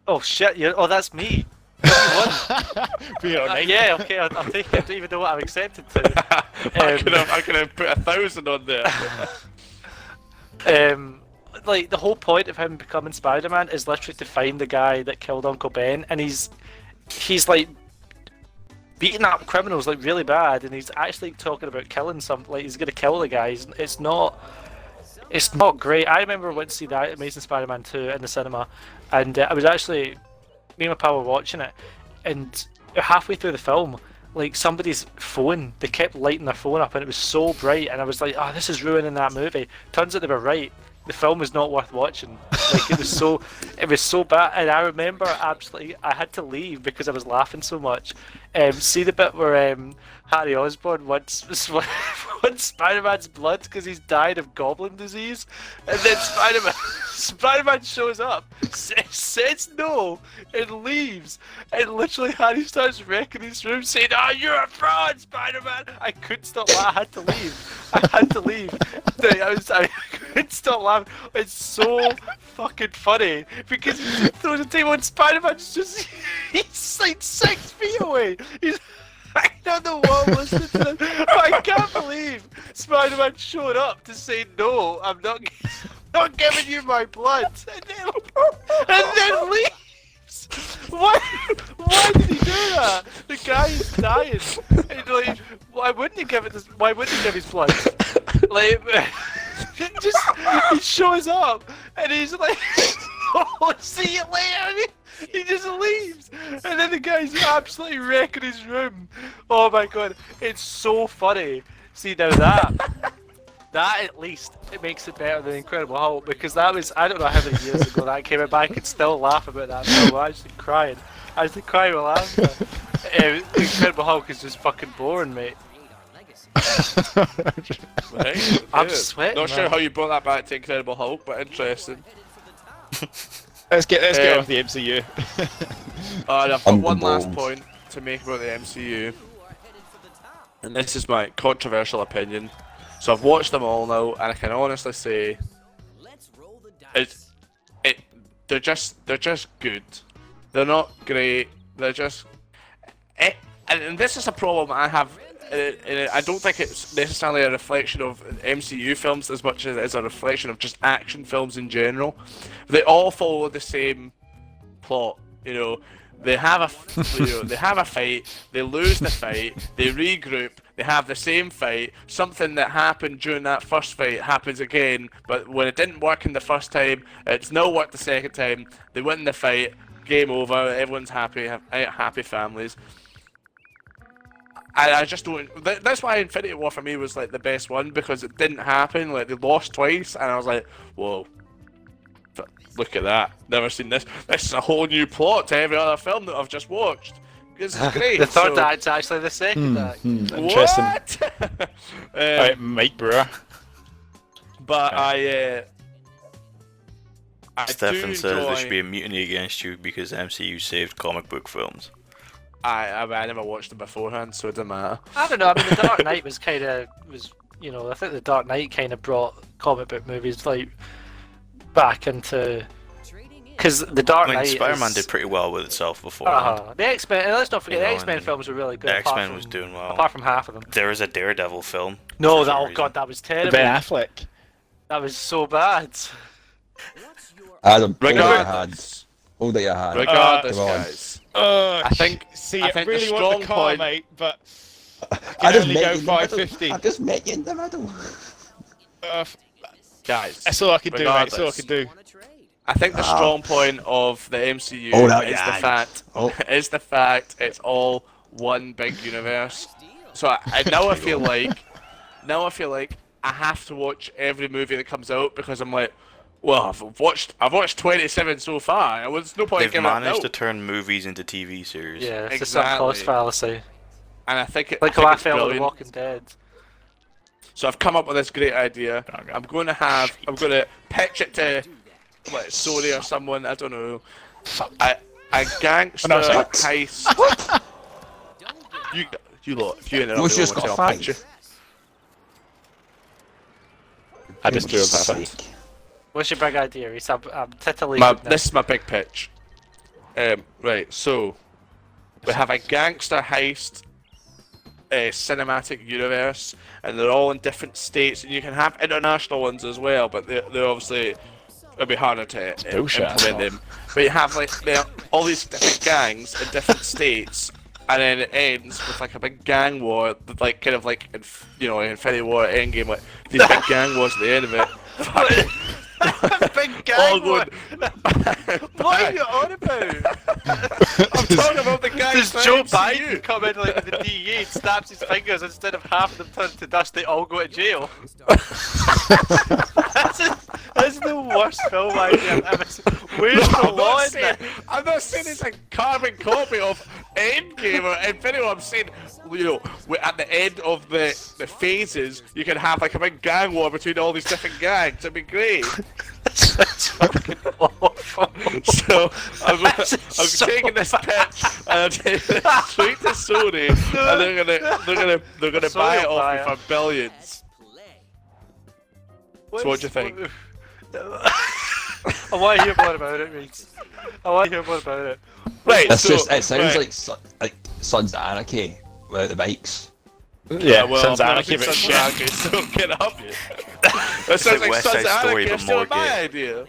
Oh shit! you oh, that's me. Peter, Uh, yeah, okay, I'll, I'll take it. I don't even know what I'm accepted to. I Um, could have, I could have put a thousand on there. um, like the whole point of him becoming Spider-Man is literally to find the guy that killed Uncle Ben, and he's he's like beating up criminals like really bad, and he's actually talking about killing some like he's gonna kill the guy. It's not. It's not great. I remember went to see that Amazing Spider-Man 2 in the cinema, and uh, I was actually me and my pal were watching it, and halfway through the film, like somebody's phone, they kept lighting their phone up, and it was so bright, and I was like, "Oh, this is ruining that movie." Turns out they were right. The film was not worth watching. Like it was so, it was so bad, and I remember absolutely, I had to leave because I was laughing so much. Um, see the bit where um, Harry Osborn wants wants Spider-Man's blood because he's died of goblin disease, and then Spider-Man Spider-Man shows up, says, no, and leaves, and literally Harry starts wrecking his room, saying, "Ah, you're a fraud, Spider-Man!" I couldn't stop. I had to leave. I had to leave. Like, I was, I couldn't stop laughing. It's so fucking funny because he throws a table and Spider-Man's just he's like six feet away. He's hanging on the wall listening to them. I can't believe Spider-Man showed up to say no. I'm not. Not giving you my blood, and then, and then Why? Why did he do that? The guy is dying. And like, why wouldn't he give it? This, why wouldn't he give his blood? Like, he just he shows up and he's like, "Oh, see you later." He just leaves, and then the guy's absolutely wrecking his room. Oh my god, it's so funny. See now that that at least it makes it better than Incredible Hulk because that was I don't know how many years ago that came out, but I could still laugh about that film. I'm actually crying. I actually crying with laughter. Uh, Incredible Hulk is just fucking boring, mate. Right? I'm yeah. sweating, Not sure how you brought that back to Incredible Hulk, but interesting. Let's get let's get Um, off the MCU. Alright, I've got one last point to make about the MCU, and this is my controversial opinion. So I've watched them all now, and I can honestly say Let's roll the dice. it's it. They're just they're just good. They're not great. They're just. It, and, and this is a problem I have. And I don't think it's necessarily a reflection of MCU films as much as it is a reflection of just action films in general. They all follow the same plot. You know, they have a you know, they have a fight, they lose the fight, they regroup, they have the same fight. Something that happened during that first fight happens again, but when it didn't work in the first time, it's no work the second time. They win the fight, game over, everyone's happy, eh, happy families. I, I just don't. That, that's why Infinity War for me was like the best one because it didn't happen. Like they lost twice, and I was like, whoa. Look at that! Never seen this. This is a whole new plot to every other film that I've just watched. This is great. the third so- act's actually the second act. Interesting. What? um, Alright, Mike Brewer. But I, uh, I do Stefan says enjoy. there should be a mutiny against you because MCU saved comic book films. I, I, mean, I never watched them beforehand, so it doesn't matter. I don't know. I mean, the Dark Knight was kind of was you know I think the Dark Knight kind of brought comic book movies like back into Trading in. Because the Dark I mean, Knight. Spider-Man is, did pretty well with itself before. Uh-huh. The X Men. Let's not forget You know, the X Men films were really good. The X-Men was doing well. Apart from half of them. There was a Daredevil film. No, that oh god, that was terrible. Ben Affleck. That was so bad. What's your Adam, hold that you had. Regardless, Hold that you had. regardless, Come on. guys. Uh, I think- See, I I, think really want strong the car, point- mate, but I can just met go you in the middle. 550. I just met you in the middle. uh, f- Guys, that's all I can do, mate. That's all I Regardless. can do. Want to trade? I think the Ah. strong point of the MCU Oh, no, is yeah. the fact Oh. is the fact it's all one big universe. So I, I now I feel like now I feel like I have to watch every movie that comes out because I'm like, well, I've watched I've watched 27 so far. It was no point They've giving managed now. to turn movies into TV series. Yeah, it's a sunk cost fallacy. And I think it, Like I how think I it's felt with brilliant. Walking Dead. So I've come up with this great idea. I'm going to have I'm going to pitch it to like Sony or someone I don't know. A, a gangster no, sorry. heist. you you lot, if you interrupt What's me just got time, I'll five? pitch you. I just drew him that What's your big idea, Rhys? I'm, I'm titillated My, now. this is my big pitch. Um, right, so we have a gangster heist uh, cinematic universe, and they're all in different states, and you can have international ones as well, but they're, they're obviously it'll be harder to bullshit, implement them. But you have like all these different gangs in different states, and then it ends with like a big gang war, like kind of like you know Infinity War Endgame, like these big gang wars at the end of it. big gang war. going. What are you on about? I'm talking about the guys. Does from Joe MCU. Biden come in like the DEA and snaps his fingers instead of half of them turn to dust, they all go to jail? that's, a, that's the worst film idea I've ever seen. Where's the I'm law not, in saying, that? I'm not saying it's a carbon copy of Endgame or Infinity War. I'm saying, you know, at the end of the, the phases, you can have like a big gang war between all these different gangs. It'd be great. That's fucking awful. So I'm, gonna, I'm so taking this pitch and I'm taking it straight to Sony, and they're gonna they're gonna they're gonna Sony buy it off buy me it. for billions. So what do you think? I want to hear more about it, Rhys. I want to hear more about it. Right. It's so, just it sounds right. like like Sons of Anarchy without the bikes. Yeah, well, Sons of I've Anarchy, never but seen shit. Sons of Anarchy, so get up you. That sounds like like West Sons Side of Story, Anarchy, but it's still my idea.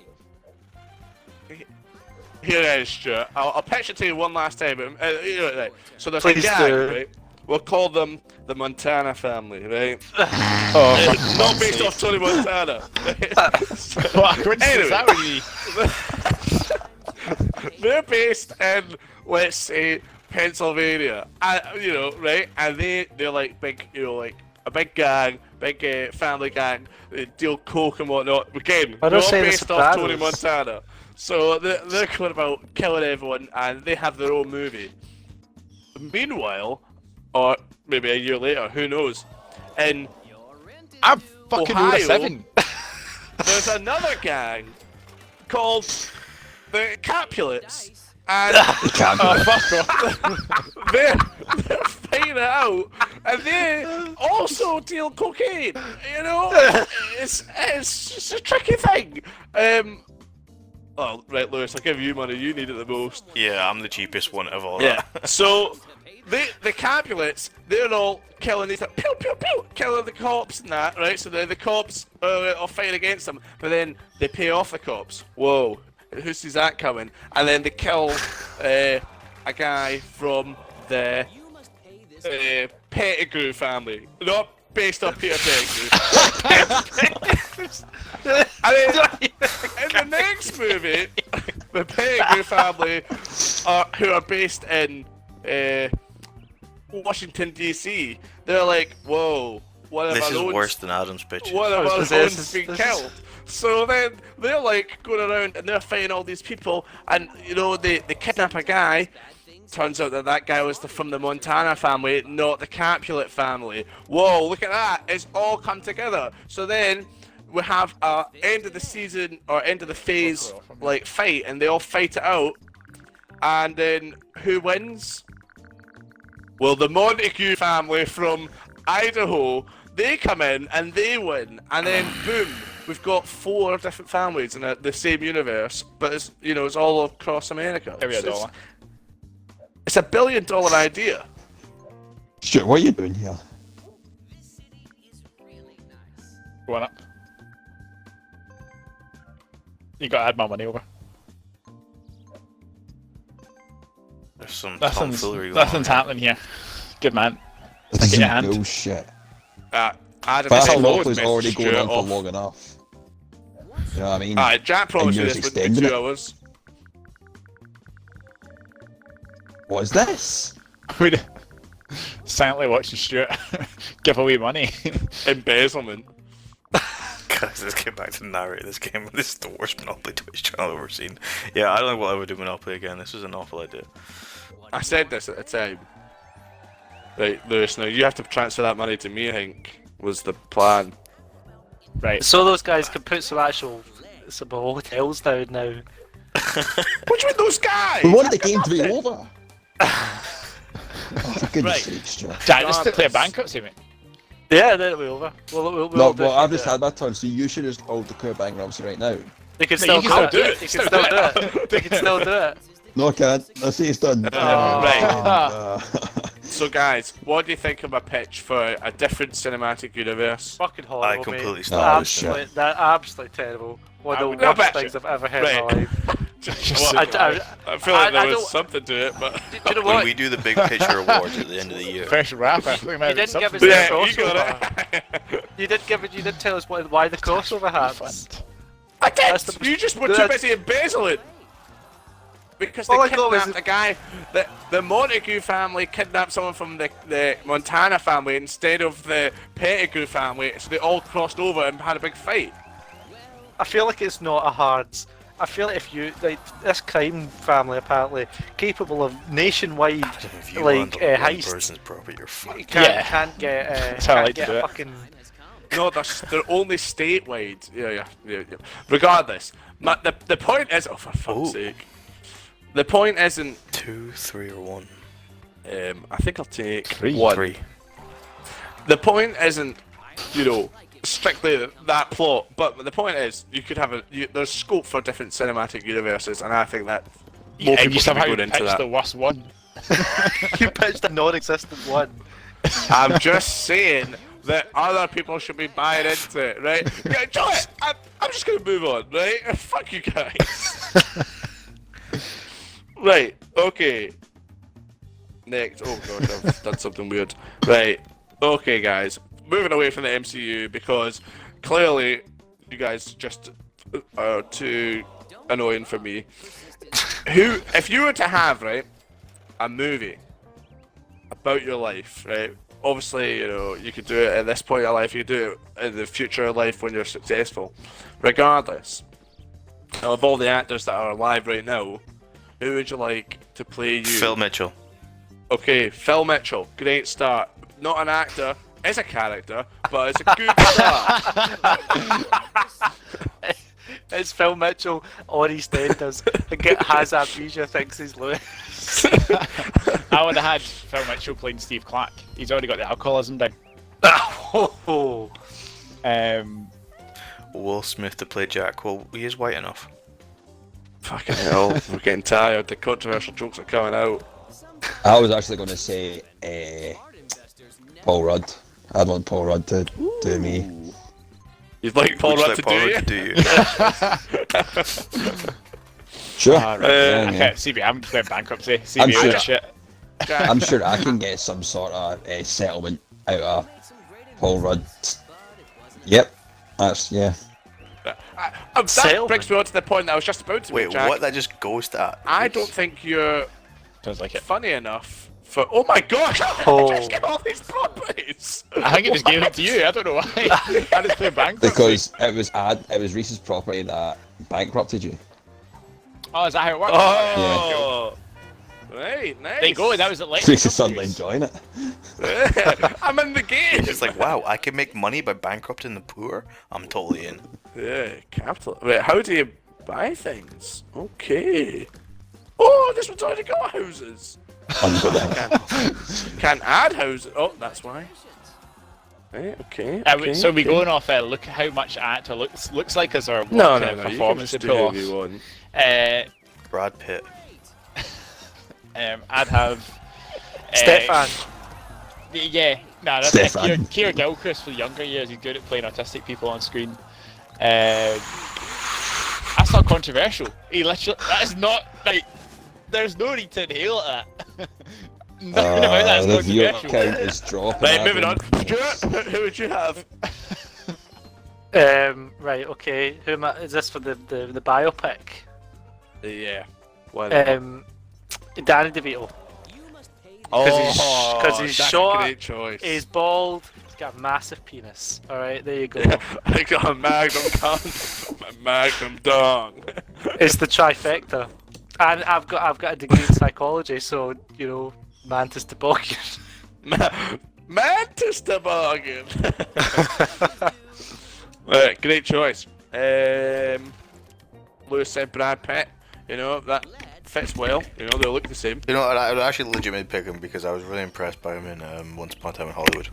Here it is, Stuart. I'll, I'll pitch it to you one last time. but, Uh, you know, right. So there's Please a gang, do. right? We'll call them the Montana family, right? Oh, Uh, Not based off Tony Montana. what a coincidence Anyway. that would be. They're based in, let's say, Pennsylvania. And, you know, right? And they, they're like big, you know, like a big gang, big uh, family gang. They deal coke and whatnot. Again, Why they're don't all say based off Tony Sopranos? Montana. So they're, they're going about killing everyone, and they have their own movie. Meanwhile, or maybe a year later, who knows? In I'm fucking Ohio. seven. there's another gang called the Capulets, and Can't be. fuck off. they're, they're fighting it out, and they also deal cocaine. You know, it's it's just a tricky thing. Um, oh, right, Lewis, I'll give you money. You need it the most. Yeah, I'm the cheapest one of all Yeah. that. So the the Capulets, they're all killing these pew pew pew, killing the cops and that, right? So the the cops uh, are fighting against them, but then they pay off the cops. Whoa, who sees that coming? And then they kill uh, a guy from the You must pay this uh, Pettigrew family, not based on Peter Pettigrew. and then in the next movie, the Pettigrew family, are, who are based in uh, Washington D.C., they're like, "Whoa, one of This our is own, worse than Adam's pitch. one of our own this has is- been this is- killed." So then they're like going around and they're fighting all these people, and you know they they kidnap a guy. Turns out that that guy was the, from the Montana family, not the Capulet family. Whoa, look at that! It's all come together. So then we have a end of the season or end of the phase like fight, and they all fight it out. And then who wins? Well, the Montague family from Idaho, they come in and they win, and then boom, we've got four different families in a, the same universe, but it's you know it's all across America. Give me a So it's- dollar. It's a billion dollar idea. Stuart, what are you doing here? Go on up. You gotta add my money over. There's some Nothing's, tomfoolery going on. nothing's happening here. Good man. This Get your is hand. bullshit. Uh, Adam But said that loads Monopoly's message already going on for long enough. You know what I mean? Alright, Jack promised me yours this would be two it. hours. What is this? We'd silently watching Stuart give away money. Embezzlement. Guys, let's get back to narrate this game. This is the worst Monopoly Twitch channel I've ever seen. Yeah, I don't know what I would do Monopoly again. This was an awful idea. I said this at the time. Right, Lewis, now you have to transfer that money to me, I think, was the plan. Right. So those guys can put some actual some hotels down now. What do you mean those guys? We wanted the game to be over. oh, for goodness Right. sake, Stuart. Jack, just declare Regardless. bankruptcy, mate. Yeah, then it'll be over. We'll, we'll, we'll No, well. I've just had my turn, so you should just all declare bankruptcy right now. They can No, still you do it. do it. They can still do do it. it. They can still do it. No, I can't. I see it's done. Oh, right. Uh, So, guys, what do you think of my pitch for a different cinematic universe? Fucking horrible, I mate. completely Oh, stopped. Absolutely, that absolutely terrible. One of the not worst bet things. I've ever heard Right. in my life. Well, I, I, I, I feel like I- there I was something to it, but do you know When what? we do the big pitcher awards at the end of the year, Fresh rapper. I You didn't give us something. the yeah, you crossover. You did give it. You did tell us what, why the crossover happens. I did. That's the- you just were too that's- busy embezzling. Because they All was kidnapped a guy. The, the Montague family kidnapped someone from the, the Montana family instead of the Pettigrew family, so they all crossed over and had a big fight. I feel like it's not a hard. I feel like if you like this crime family apparently capable of nationwide if you like land on uh, heist, person's property, you're fucked. can't, Yeah. can't get uh, That's can't like to get do a it. fucking. No, they're, they're only statewide. Yeah, yeah, yeah. yeah. Regardless, my, the the point is, oh for fuck's Ooh. sake, the point isn't. Two, three, or one? Um, I think I'll take Three. one. Three. The point isn't, you know, strictly that plot, but the point is, you could have a. You, there's scope for different cinematic universes, and I think that more and people you should be somehow going into that. the worst one. you pitched a non-existent one. I'm just saying that other people should be buying into it, right? Yeah, enjoy it. I'm, I'm just gonna move on, right? Fuck you guys. Right. Okay. Next. Oh god, I've done something weird. Right. Okay, guys. Moving away from the MCU because clearly you guys just are too annoying for me. Who, if you were to have right a movie about your life, right? Obviously, you know, you could do it at this point in your life, you could do it in the future of life when you're successful. Regardless of all the actors that are alive right now, who would you like to play you? Phil Mitchell. Okay, Phil Mitchell, great start. Not an actor, is a character, but it's a good start. It's Phil Mitchell on EastEnders. and get, has amnesia, thinks he's Lewis. I would have had Phil Mitchell playing Steve Clark. He's already got the alcoholism down. oh, Um, Will Smith to play Jack. Well, he is white enough. Fucking hell, we're getting tired. The controversial jokes are coming out. I was actually going to say uh, Paul Rudd. I'd want Paul Rudd to do me. You'd like Paul Would you Rudd to Paul do Rudd you? to do you? Sure. right. Yeah, Uh, yeah. okay, CB, I'm declaring bankruptcy. CB, I'm I'm sure- shit. I'm sure I can get some sort of uh, settlement out of Paul Rudd. Yep. That's yeah. I, that Sailman. brings me on to the point that I was just about to Wait, make, Jack. what? That just goes to that. I don't think you're Sounds like it. funny enough for. Oh my god! Oh. I just get all these properties. I think it just gave it to you. I don't know why. I just play bankruptcy. Because it was ad, it was Rhys's property that bankrupted you. Oh, is that how it works? Oh, right, nice. There you go. That was it. Rhys's suddenly enjoying it. I'm in the game. It's like, wow, I can make money by bankrupting the poor. I'm totally in. Yeah, capital. Wait, how do you buy things? Okay. Oh, this one's already got houses. Unbelievable. Can't add houses. Oh, that's why. Right, okay. Uh, okay, so we okay. going off. Uh, look how much actor looks looks like as our No, no, no. of You can performance just to do pull off. whatever you want. Uh, Brad Pitt. um, I'd have uh, Stefan. Yeah, nah, that's Stefan. Keir, Keir Gilchrist for the younger years. He's good at playing autistic people on screen. Uh, that's not controversial. He literally, that is not like. There's no need to inhale at that. Nothing about that Uh, is the viewer controversial. count is dropping. Right, moving on. Stuart, who would you have? Um, right, okay. Who am I? Is this for the, the, the biopic? Yeah. Why? Um, Danny DeVito. oh, he's- 'cause he's that's short, A great choice. He's bald. Got a massive penis. All right, there you go. I got a magnum a magnum dong. it's the trifecta. And I've got I've got a degree in psychology, so you know, mantis toboggan. Ma- Mantis toboggan. right, great choice. Um, Lewis said Brad Pitt. You know that fits well. You know they look the same. You know, I I would actually legitimately pick him because I was really impressed by him in um, Once Upon a Time in Hollywood.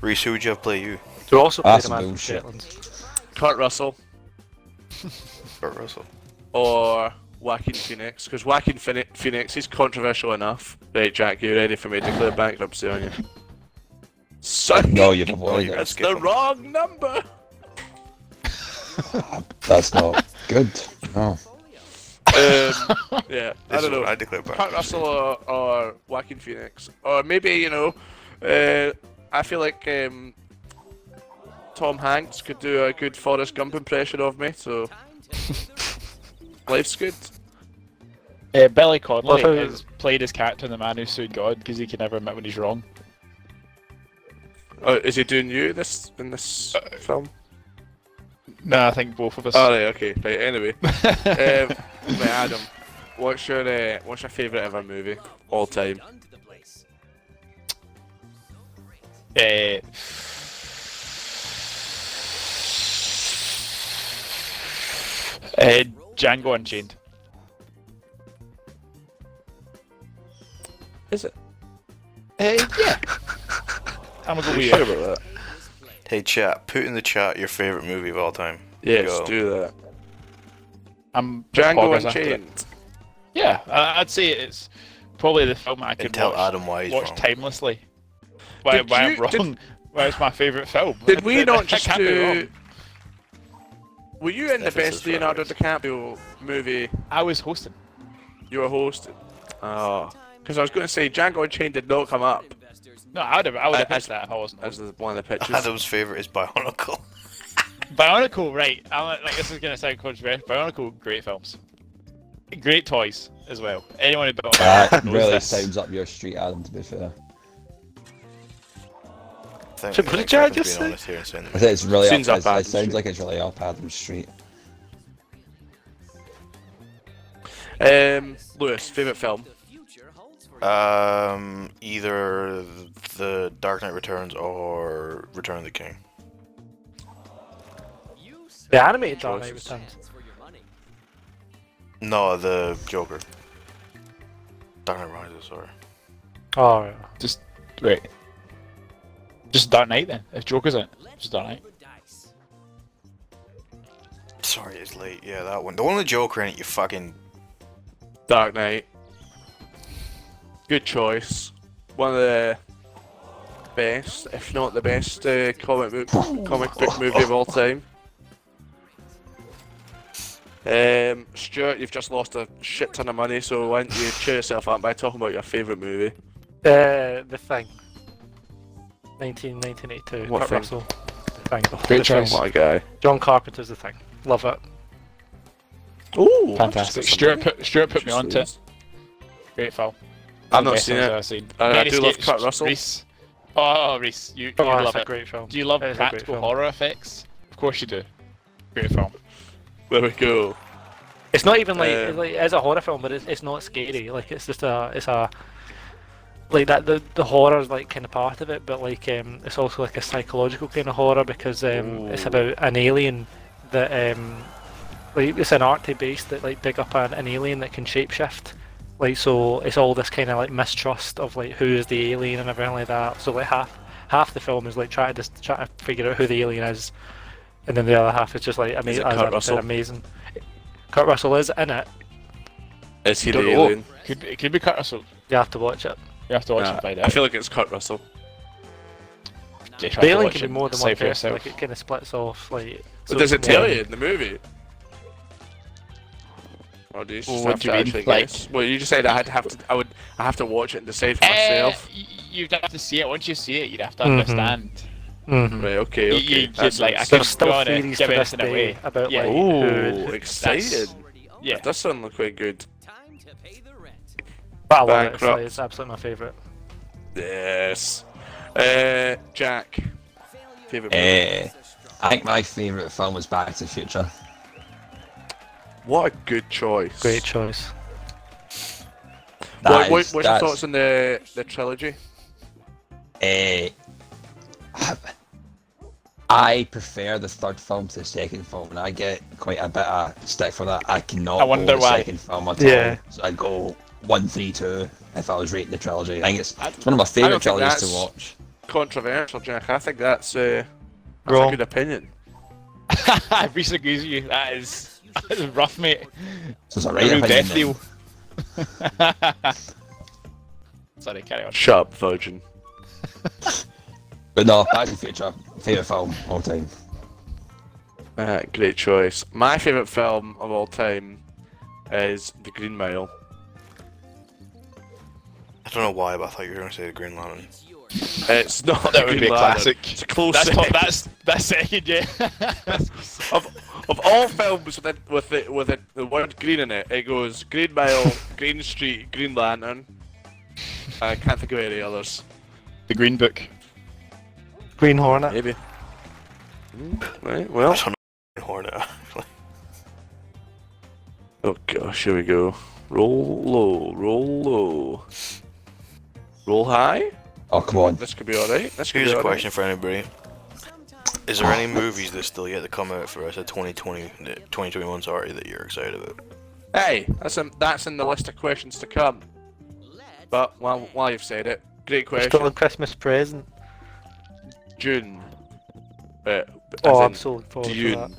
Rhys, who would you have play you? Who also played That's a man from bullshit. Shetland. Kurt Russell Kurt Russell. or Joaquin Phoenix, because Joaquin Phoeni- Phoenix is controversial enough. Right, Jack, you ready for me to declare bankruptcy on you? Son, No, you've avoided you it. that's skip the him. wrong number. That's not good. No. Um, yeah, I don't know. what I declare back. Kurt Russell or, or Joaquin Phoenix, or maybe you know, uh, I feel like um, Tom Hanks could do a good Forrest Gump impression of me. So life's good. Uh, Billy Connolly Well, has played his character in The Man Who Sued God because he can never admit when he's wrong. Oh, is he doing you this in this film? No, I think both of us. Oh, right, okay, right. Anyway, um, right, Adam, what's your uh, what's your favourite ever movie all time? Uh, uh, Django Unchained. Is it? Uh, yeah. I'm gonna go with Sure about that. Hey chat, put in the chat your favorite movie of all time. Yes, Go. do that. I'm Django poggers. Unchained. Yeah, I- I'd say it's probably the film I could tell watch, Adam why he's watch wrong. timelessly. Why, Did why you- I'm wrong? Why it's my favourite film? Did we not just can't be do? Were you in the best Leonardo right. DiCaprio movie I was hosting. you were hosting? Ah. Oh, because I was going to say Django Unchained did not come up No, I would have. I would have I- missed that if I wasn't. as hosting. the, one of the pictures. Adam's favorite is Bionicle. Bionicle, right? I'm like, like, this is gonna sound controversial. Bionicle, great films, great toys as well. Anyone who built That really this. sounds up your street, Adam. To be fair, I think, So I what did Jared Griffin's just say? here and I think it's really Seems up. up It, it sounds street. like it's really up Adam's street. Um, Lewis, favorite film. Um, either the Dark Knight Returns or Return of the King. The animated Dark Knight Returns. No, the Joker. Dark Knight Rises, sorry. Oh, yeah. Just wait. Just Dark Knight then. If Joker's in it, just Dark Knight. Roll the dice. Sorry, it's late. Yeah, that one. The one with the Joker in it, you fucking. Dark Knight. Good choice. One of the best, if not the best, uh, comic book comic book movie of all time. Um, Stuart, you've just lost a shit ton of money, so why don't you cheer yourself up by talking about your favourite movie? Uh, the Thing. 19, 1982. What Kurt Thing? Russell. The Thing. Great The Thing. choice. What a guy. John Carpenter's The Thing. Love it. Ooh, Fantastic. Stuart put Stuart put me onto it. Great film. I've One of the not seen films it. I've seen. I- I do love Escapes, Kurt Russell. Rhys. Oh, Rhys, you, you Oh, love it's a it. great film. Do you love It is a great practical horror effects? Of course you do. Great film. There we go. It's not even like, Um, it's like it's a horror film, but it's, it's not scary. Like it's just a it's a like that the the horror is like kind of part of it, but like um it's also like a psychological kind of horror because um it's about an alien that um like it's an art base that like dig up an, an alien that can shapeshift. Like so it's all this kind of like mistrust of like who is the alien and everything like that. So like half half the film is like trying to just try to figure out who the alien is, and then the other half is just like Is amazing. it Kurt said, Russell? amazing. Kurt Russell is in it. Is he the know. alien? Could be, it could be Kurt Russell. You have to watch it. You have to watch Nah, and find I feel like it's Kurt Russell. The alien watch can be more than one person. Like it kind of splits off. Like. So so does it tell you in the movie? Or do you just Well, have what do to you mean? actually Like- guess? Well, you just said I had to have to. I would. I have to watch it and decide for Eh, myself. y- you'd have to see it. Once you see it, you'd have to Mhm. understand. Mhm. Right. Okay. You- Okay. you that just, like, I sounds- could There's still go on it, theories give to this anything day away. about Yeah. like Ooh, who. excited. Yeah. That does sound like quite good. Time to pay the rent. But I love it. It's, Bankrupt. like, it's absolutely my favourite. Yes. Uh, Jack. Favorite. movie? Eh, I think my favourite film was Back to the Future. What a good choice. Great choice. That What, what, is- what's your that's- thoughts on the the trilogy? Eh, I prefer the third film to the second film, and I get quite a bit of stick for that. I cannot I wonder go the why. second film at Yeah. all. So I'd go one, three, two if I was rating the trilogy. I think it's, it's one of my I favourite don't think trilogies to that's- watch. Controversial, Jack. I think that's uh, that's Wrong. a good opinion. Rhys agrees with you. That is, that is rough, mate. So it's a A real death deal. Sorry, carry on. Shut up, virgin. But no, Back to the Future, favourite film of all time. Uh, great choice. My favorite film of all time is The Green Mile. I don't know why, but I thought you were going to say the Green Lantern. It's not That would be a classic. It's a close That's second. not, that's that's second, yeah. of of all films with it, with it, with it, the word green in it, it goes Green Mile, Green Street, Green Lantern. I can't think of any others. the Green Book. Green Hornet. Maybe. Mm, Right. Well. That's Green Hornet. actually. Oh gosh, here we go. Roll low, roll low. Roll high. Oh, come on. This could be alright. This could Here's be a alright. question for anybody. Is there any movies that still yet to come out for us at 2020, 2021 sorry, that you're excited about? Hey, that's in, that's in the list of questions to come. But while, while you've said it, great question. Still a Christmas present. June. Uh, Oh, I'm so looking forward to that.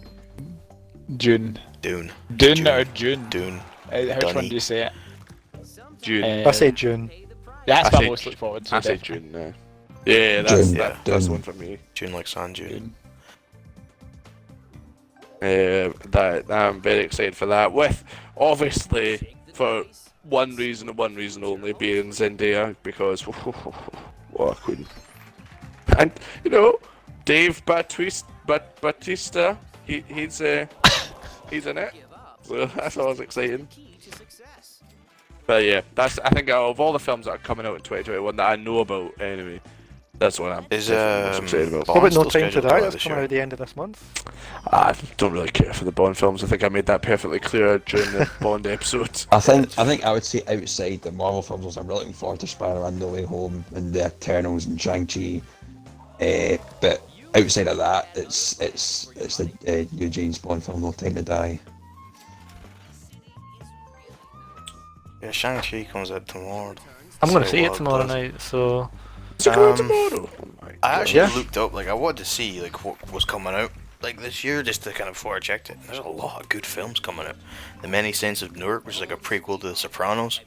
June. June. Dune. Dune, Dune. or June? Dune. Uh, which one do you say it? June. Uh, I say June. That's I what I most Ju- look forward to. I say. June now. Yeah, that's June, that, that's one for me. June like San June. Uh, that I'm very excited for that. With obviously for one reason and one reason only being Zendaya because what a queen. And you know, Dave Batista, Bat- Batista, he he's uh, he's in it. So that's always exciting. Key to success. But yeah, that's I think out of all the films that are coming out in 2021 that I know about anyway, that's what I'm Is, definitely most um, excited about. Bond What about No Time to Die? out That's this coming out at the end of this month. I don't really care for the Bond films. I think I made that perfectly clear during the Bond episode. I think I think I would say outside the Marvel films, I'm really looking forward to Spider-Man: No Way Home and the Eternals and Shang-Chi. Uh, but outside of that, it's it's it's the uh, new James Bond film, No Time to Die. Yeah, Shang Chi comes out tomorrow. I'm gonna see it tomorrow does. night, so Is it Um, tomorrow? Oh I actually Yeah. looked up, like, I wanted to see like what was coming out like this year, just to kind of before I checked it. There's a lot of good films coming out. The Many Saints of Newark, which is like a prequel to The Sopranos.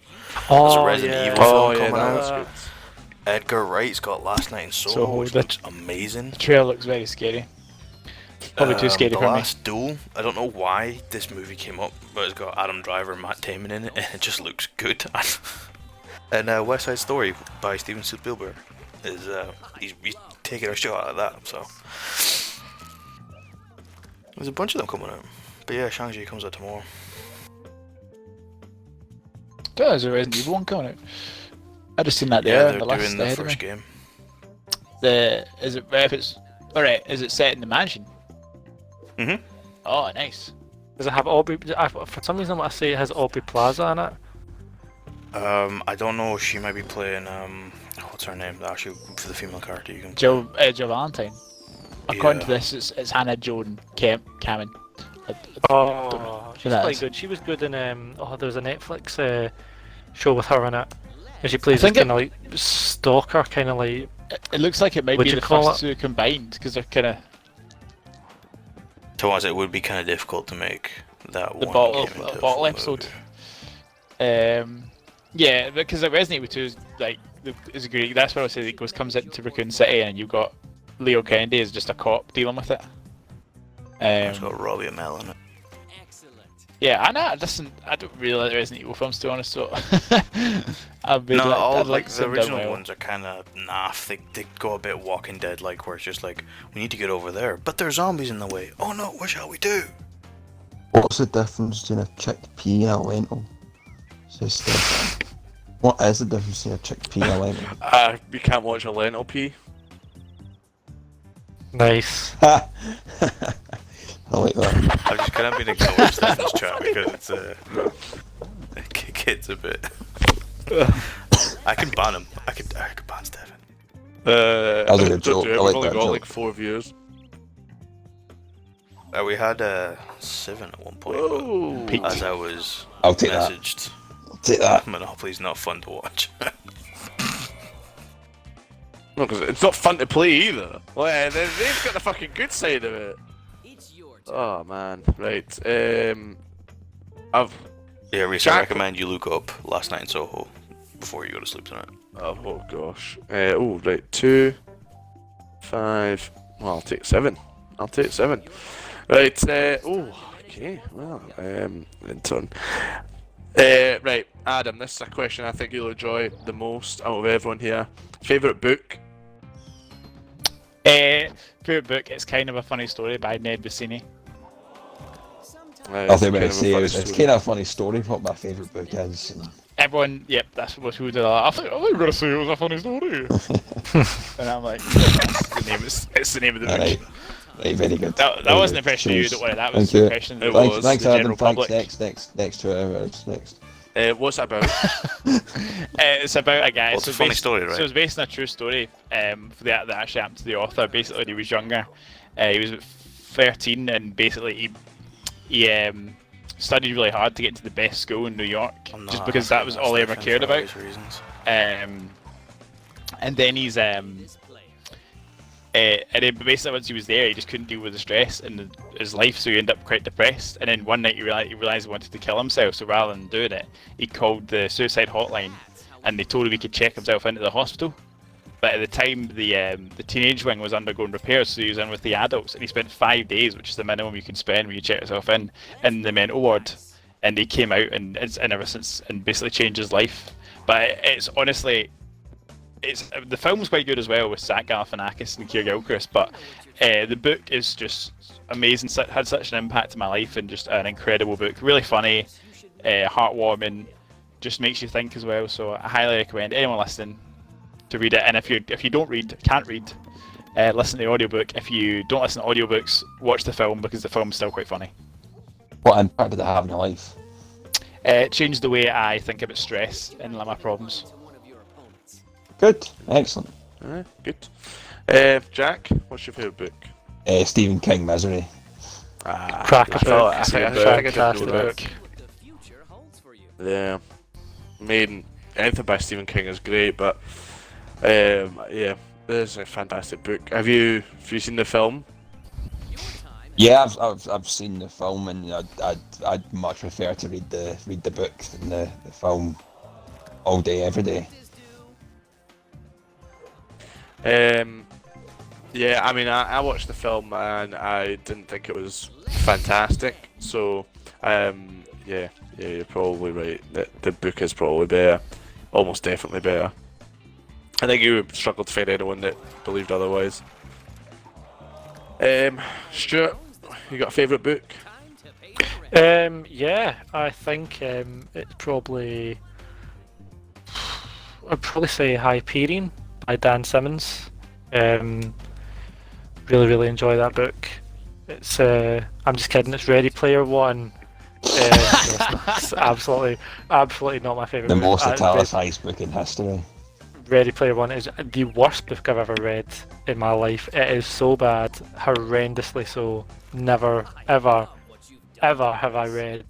oh a Resident yeah. Evil Oh film yeah, coming that out. good. Edgar Wright's got Last Night in Soho, Soho, which the- looks amazing. The trailer looks very scary. Probably too Um, scary the for me. Last Duel. I don't know why this movie came up, but it's got Adam Driver and Matt Damon in it, and it just looks good. and uh, West Side Story by Steven Spielberg is uh, he's, he's taking a shot at that. So there's a bunch of them coming out. But yeah, Shang Chi comes out tomorrow. There's a Resident Evil one coming out. I just seen that yeah, there. they're the list doing the first game. The is it if it's all right? Is it set in the mansion? Mhm. Oh, nice. Does it have Aubrey? I, for some reason, I say it has Aubrey Plaza in it. Um, I don't know. She might be playing um, what's her name? Actually, for the female character, you can. Jill, uh, Jill Valentine. According to this, it's, it's Hannah Joan Cam Cameron. I- I- Oh, she's quite is. good. She was good in um. Oh, there was a Netflix uh, show with her in it, and she plays think this it- kind of like stalker, kind of like. It, it looks like it might be you the call first two combined because they're kind of To us, it would be kind of difficult to make that the one bottle game into a bottle episode. movie. Um, yeah, because like Resident Evil 2 is like the- is great. That's what I was saying. It goes comes into Raccoon City and you've got Leo Kennedy is just a cop dealing with it. It's um, got Robbie Amell in it. Excellent. yeah, I know. Listen, I don't really like the Resident Evil films to be honest. So I've been No, like, all I'd like the original well. ones are kind of naff. They, they go a bit Walking Dead like, where it's just like, we need to get over there, but there's zombies in the way. Oh no, what shall we do? What's the difference between a chickpea and a lentil? Says Steph. What is the difference between a chickpea and a lentil? Uh, you can't watch a lentil pea. Nice. I like that. I've just kind of been ignoring stuff in this chat because it's uh, it gets a bit. I can ban him. I could I could ban Stefan. Uh, That was a don't joke. do it, I We've like only that got joke. like four views. Uh, we had uh, seven at one point, Whoa. as I was I'll take that. messaged, I'll take that. Monopoly's not fun to watch. No, because it's not fun to play either. Well, they- they've got the fucking good side of it. It's your. Oh man, right. Um, I've. yeah, Rhys, Jack- I recommend you look up Last Night in Soho before you go to sleep tonight. Oh, oh gosh. Uh, oh right, two, five. Well, I'll take seven. I'll take seven. Right. Uh, oh, okay. Well, um, in turn. Uh, right, Adam. This is a question I think you'll enjoy the most out of everyone here. Favorite book? Uh, favorite book. It's kind of a funny story by Ned Vizzini. Uh, I it's think kind of a say funny it's, it's story. kind of a funny story what my favourite book is. Everyone, yep, that's what who did that. I think I think we're gonna say it was a funny story. and I'm like, that's the name. It's, it's the name of the book. Alright, right, very good. That, that Very wasn't an good. impression of you. Cheers. Don't worry. That was Thank an you. impression It Thanks, was thanks the Adam. general Thanks. public. Next, next, next two hours. Next. Uh, what's it about? Uh, it's about a guy. Well, it's so a funny based- story, right? So it's based on a true story. Um, for that that actually happened to the author. Basically, when he was younger, uh, he was about 13, and basically he he um, studied really hard to get into the best school in New York, I'm just because that was all he ever cared about. reasons. Um, and then he's um, this player. Uh, and then basically once he was there, he just couldn't deal with the stress in his life, so he ended up quite depressed. And then one night he realized he realized he wanted to kill himself. So rather than doing it, he called the suicide hotline, and they told him he could check himself into the hospital. But at the time, the um, the teenage wing was undergoing repairs, so he was in with the adults, and he spent five days, which is the minimum you can spend when you check yourself in, in the mental ward. And he came out, and it's and ever since, and basically changed his life. But it's honestly, it's the film's quite good as well with Zach Galifianakis and Keir Gilchrist, but uh, the book is just amazing. Su- Had such an impact on my life, and just an incredible book. Really funny, uh, heartwarming, just makes you think as well. So I highly recommend anyone listening to read it. And if you if you don't read, can't read, uh, listen to the audiobook. If you don't listen to audiobooks, watch the film because the film's still quite funny. What impact did it have in your life? Uh, it changed the way I think about stress and my problems. Good. Excellent. Uh, good. Uh, Jack, what's your favorite book? Uh, Stephen King, Misery. Ah, Cracker I thought- I book. think I- I think I did Fantastic know that. book. What the future holds for you. Yeah. main anything by Stephen King is great, but um, yeah, this is a fantastic book. Have you have you seen the film? Yeah, I've, I've, I've seen the film, and I'd, I'd, I'd much prefer to read the read the book than the, the film all day, every day. Um, yeah, I mean, I, I watched the film and I didn't think it was fantastic. So, um, yeah, yeah, you're probably right. The, the book is probably better, almost definitely better. I think you would struggle to find anyone that believed otherwise. Um, Stuart, you got a favourite book? Um, yeah, I think um, it's probably. I'd probably say Hyperion by Dan Simmons. Um, really, really enjoy that book. It's. Uh, I'm just kidding. It's Ready Player One. Um, it's, absolutely, absolutely not my favorite. The book. most Uh, italicized book in history. Ready Player One is the worst book I've ever read in my life. It is so bad, horrendously so. Never, ever, ever have I read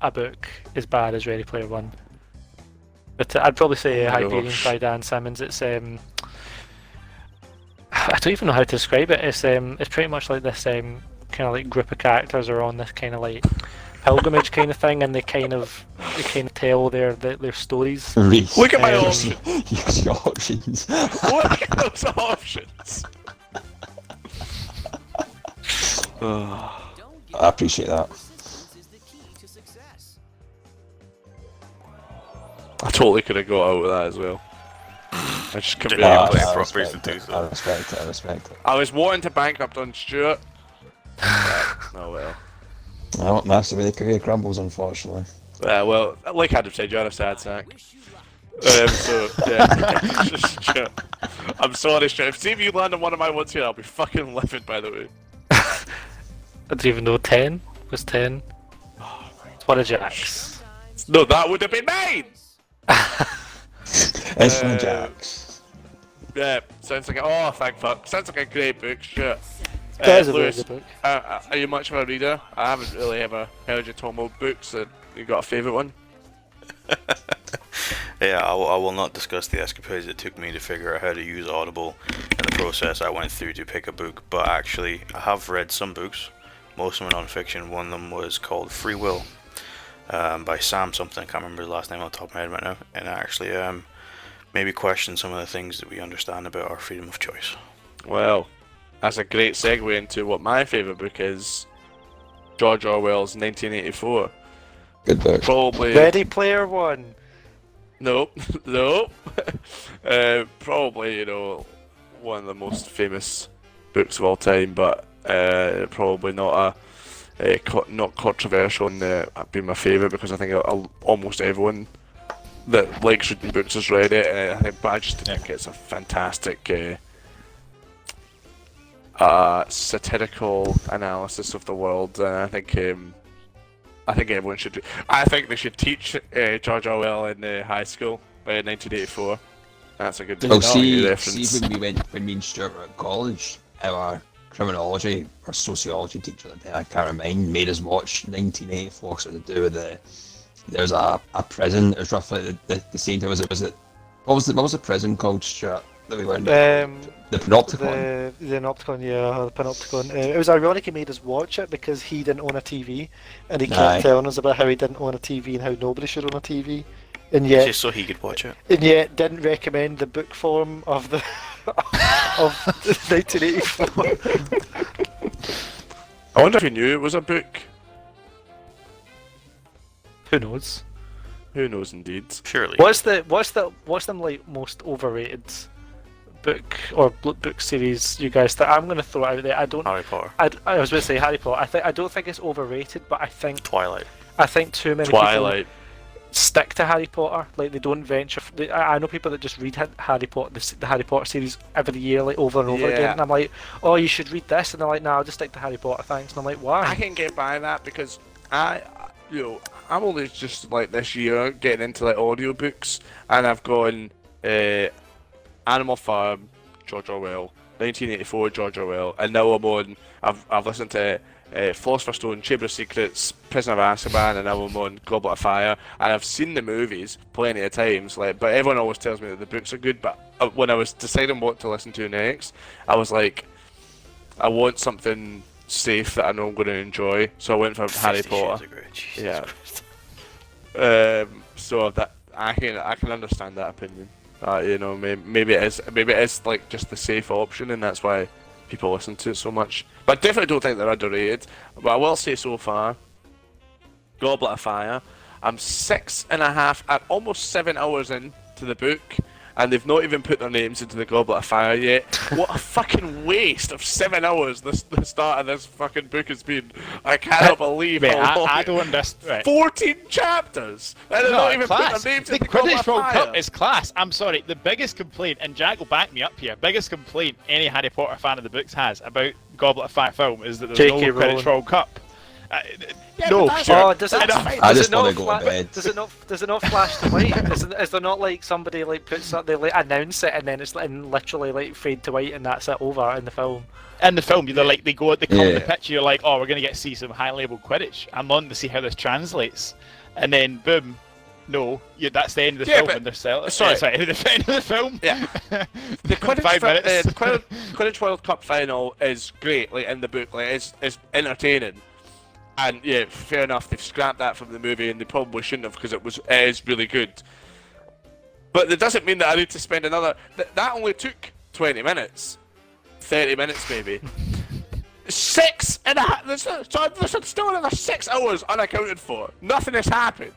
a book as bad as Ready Player One. But uh, I'd probably say Oh Hyperion gosh. by Dan Simmons. It's um, I don't even know how to describe it. It's um, it's pretty much like this um, kind of like group of characters are on this kind of like pilgrimage kind of thing, and they kind of they kind of tell their their, their stories. Rhys, Look at my Um, options. use your options. Look at those options. Oh, Don't get I appreciate that. persistence is the key to success. I totally could have got out with that as well. I just couldn't Didn't be even able play it I proper respect reason it. I respect it. I respect it. I was wanting to bankrupt on Stuart. oh well. Well, that's the way the career crumbles, unfortunately. Uh, well, like Adam said, you're a sad sack. Um, so, yeah. I'm sorry, Stuart. If see if you land on one of my ones here, I'll be fucking livid, by the way. I don't even know ten was ten. It's one of Jack's. No, that would have been mine! It's Uh, Jax. Yeah, sounds like a, oh, thank fuck. Sounds like a great book, Stuart. Uh, a very Lewis, book. uh, uh, are you much of a reader? I haven't really ever heard you talk about books. Uh, you got a favourite one? Yeah, I will, I will not discuss the escapades it took me to figure out how to use Audible and the process I went through to pick a book, but actually, I have read some books. Most of them are non-fiction. One of them was called Free Will um, by Sam something. I can't remember the last name on the top of my head right now. And it actually um, maybe question some of the things that we understand about our freedom of choice. Well, that's a great segue into what my favourite book is George Orwell's 1984. Good book. Probably. Ready Player One. Nope, nope. uh, probably, you know, one of the most famous books of all time, but uh, probably not a, a co- not controversial in uh, being my favourite because I think uh, almost everyone that likes reading books has read it. Uh, I think, but I just think it's a fantastic. Uh, uh, satirical analysis of the world, and I think um, I think everyone should. Do- I think they should teach uh, George Orwell in uh, high school uh, 1984. That's a good Oh, good see, reference. see when we went when me and Stuart were at college, our criminology or sociology teacher at the time, I can't remember, made us watch 1984 so to do with the there's a, a prison. It was roughly the, the, the same time as it was it. What was the what was the prison called, Stuart? That we went Um, the Panopticon. the the Panopticon, yeah, the Panopticon. Uh, it was ironic he made us watch it because he didn't own a TV, and he kept Aye. telling us about how he didn't own a TV and how nobody should own a TV, and Just yet so he could watch it. and yet didn't recommend the book form of the of 1984. I wonder if he knew it was a book. Who knows? Who knows, indeed. Surely. What's the what's the what's the like most overrated book or book series you guys that I'm gonna throw out there? I don't. Harry Potter. I, I was going to say Harry Potter. I think I don't think it's overrated, but I think Twilight. I think too many people Twilight. Stick to Harry Potter. Like they don't venture. They, I I know people that just read Harry Potter, the, the Harry Potter series every year, like over and over Yeah. again. And I'm like, oh, you should read this, and they're like, no, I'll just stick to Harry Potter, thanks. And I'm like, why? I can get by that because I, you know, I'm only just like this year getting into like audiobooks, and I've gone uh, Animal Farm, George Orwell, 1984, George Orwell, and now I'm on. I've I've listened to uh, Philosopher's Stone, Chamber of Secrets, Prisoner of Azkaban, and I'm on Goblet of Fire. And I've seen the movies plenty of times, like, but everyone always tells me that the books are good. But uh, when I was deciding what to listen to next, I was like, I want something safe that I know I'm going to enjoy. So I went for Harry Potter. Yeah. Um, so that I can I can understand that opinion. Uh, you know, maybe, maybe it is maybe it is like just the safe option, and that's why people listen to it so much. But I definitely don't think they're underrated. But I will say so far, Goblet of Fire. I'm six and a half, at almost seven hours in to the book, and they've not even put their names into the Goblet of Fire yet. what a fucking waste of seven hours this the start of this fucking book has been. I cannot believe how long I, I don't understand. Right. 14 chapters! And they're No, not even class. put their names the in the Goblet Quidditch of World Fire. Cup is class. I'm sorry. The biggest complaint, and Jack will back me up here. Biggest complaint any Harry Potter fan of the books has about Goblet of Fire film is that there's J.K. no Quidditch Rowling. World Cup. Uh, Yeah, no, sure. Oh, does it, That's does. I just not wanna go to bed. Does it not? Does it not flash to white? is, is there not like somebody like puts up, they like announce it and then it's like, and literally like fade to white and that's it over in the film? in the film, they're like they go, they come in the Yeah. picture. You're like, oh, we're gonna get to see some high level Quidditch. I'm on to see how this translates, and then boom, no, yeah, that's the end of the Yeah, film. but- and they're still, sorry. sorry, the end of the film. Yeah. The Quidditch, Five fi- minutes. uh, the Quidditch, Quidditch World Cup final is great, like in the book, like it's, it's entertaining. And yeah, fair enough, they've scrapped that from the movie, and they probably shouldn't have because it was it is really good. But that doesn't mean that I need to spend another. Th- that only took 20 minutes, 30 minutes maybe. Six and a half. There's, so there's still another six hours unaccounted for. Nothing has happened.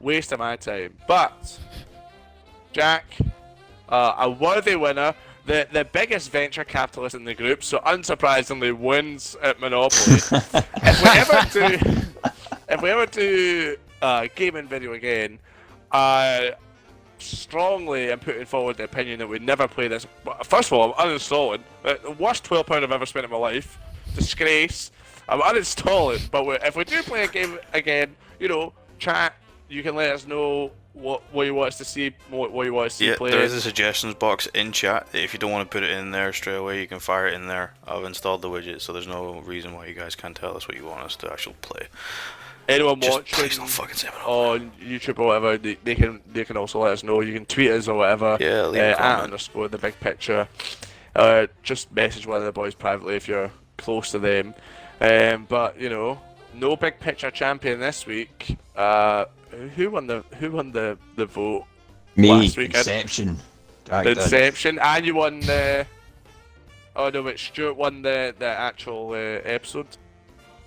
Waste of my time. But Jack, uh, a worthy winner, the the biggest venture capitalist in the group, so unsurprisingly wins at Monopoly. if we ever do, if we ever do uh, game and video again, I strongly am putting forward the opinion that we never play this. First of all, I'm uninstalling. Uh, The worst twelve pound I've ever spent in my life. Disgrace. I'm uninstalling. But we, if we do play a game again, you know, chat. You can let us know what what you want us to see, what, what you want to see Yeah, play. there is a suggestions box in chat. If you don't want to put it in there straight away, you can fire it in there. I've installed the widget, so there's no reason why you guys can't tell us what you want us to actually play. Anyone Just watching please don't fucking say on YouTube or whatever, they, they can they can also let us know. You can tweet us or whatever. Yeah, leave uh, at underscore the big pitcher. Uh, just message one of the boys privately if you're close to them. Um, but you know, no big pitcher champion this week. Uh, who won the who won the the vote? Me, Last weekend. Inception. Jack The. Inception, and you won the. Oh no, wait, Stuart won the the actual uh, episode.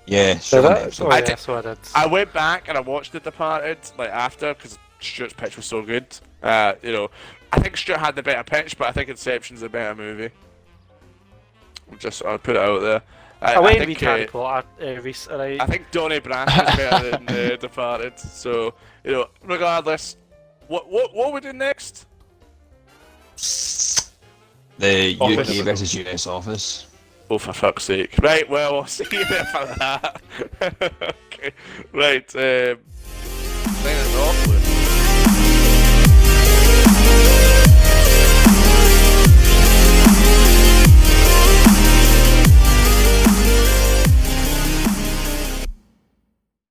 Yeah, Did sure. it? Oh, I yeah, did- so I did. I went back and I watched The Departed like after because Stuart's pitch was so good. Uh, you know, I think Stuart had the better pitch, but I think Inception's a better movie. Just I'll put it out there. I, I went I and read think Harry uh, Potter uh, recently. I think Donnie Brasco is better than uh, Departed. So you know, regardless, what what what we do next? The Office. UK versus US Office. Oh, for fuck's sake! Right, well, we'll see you there for that. okay, right. Um, signing off.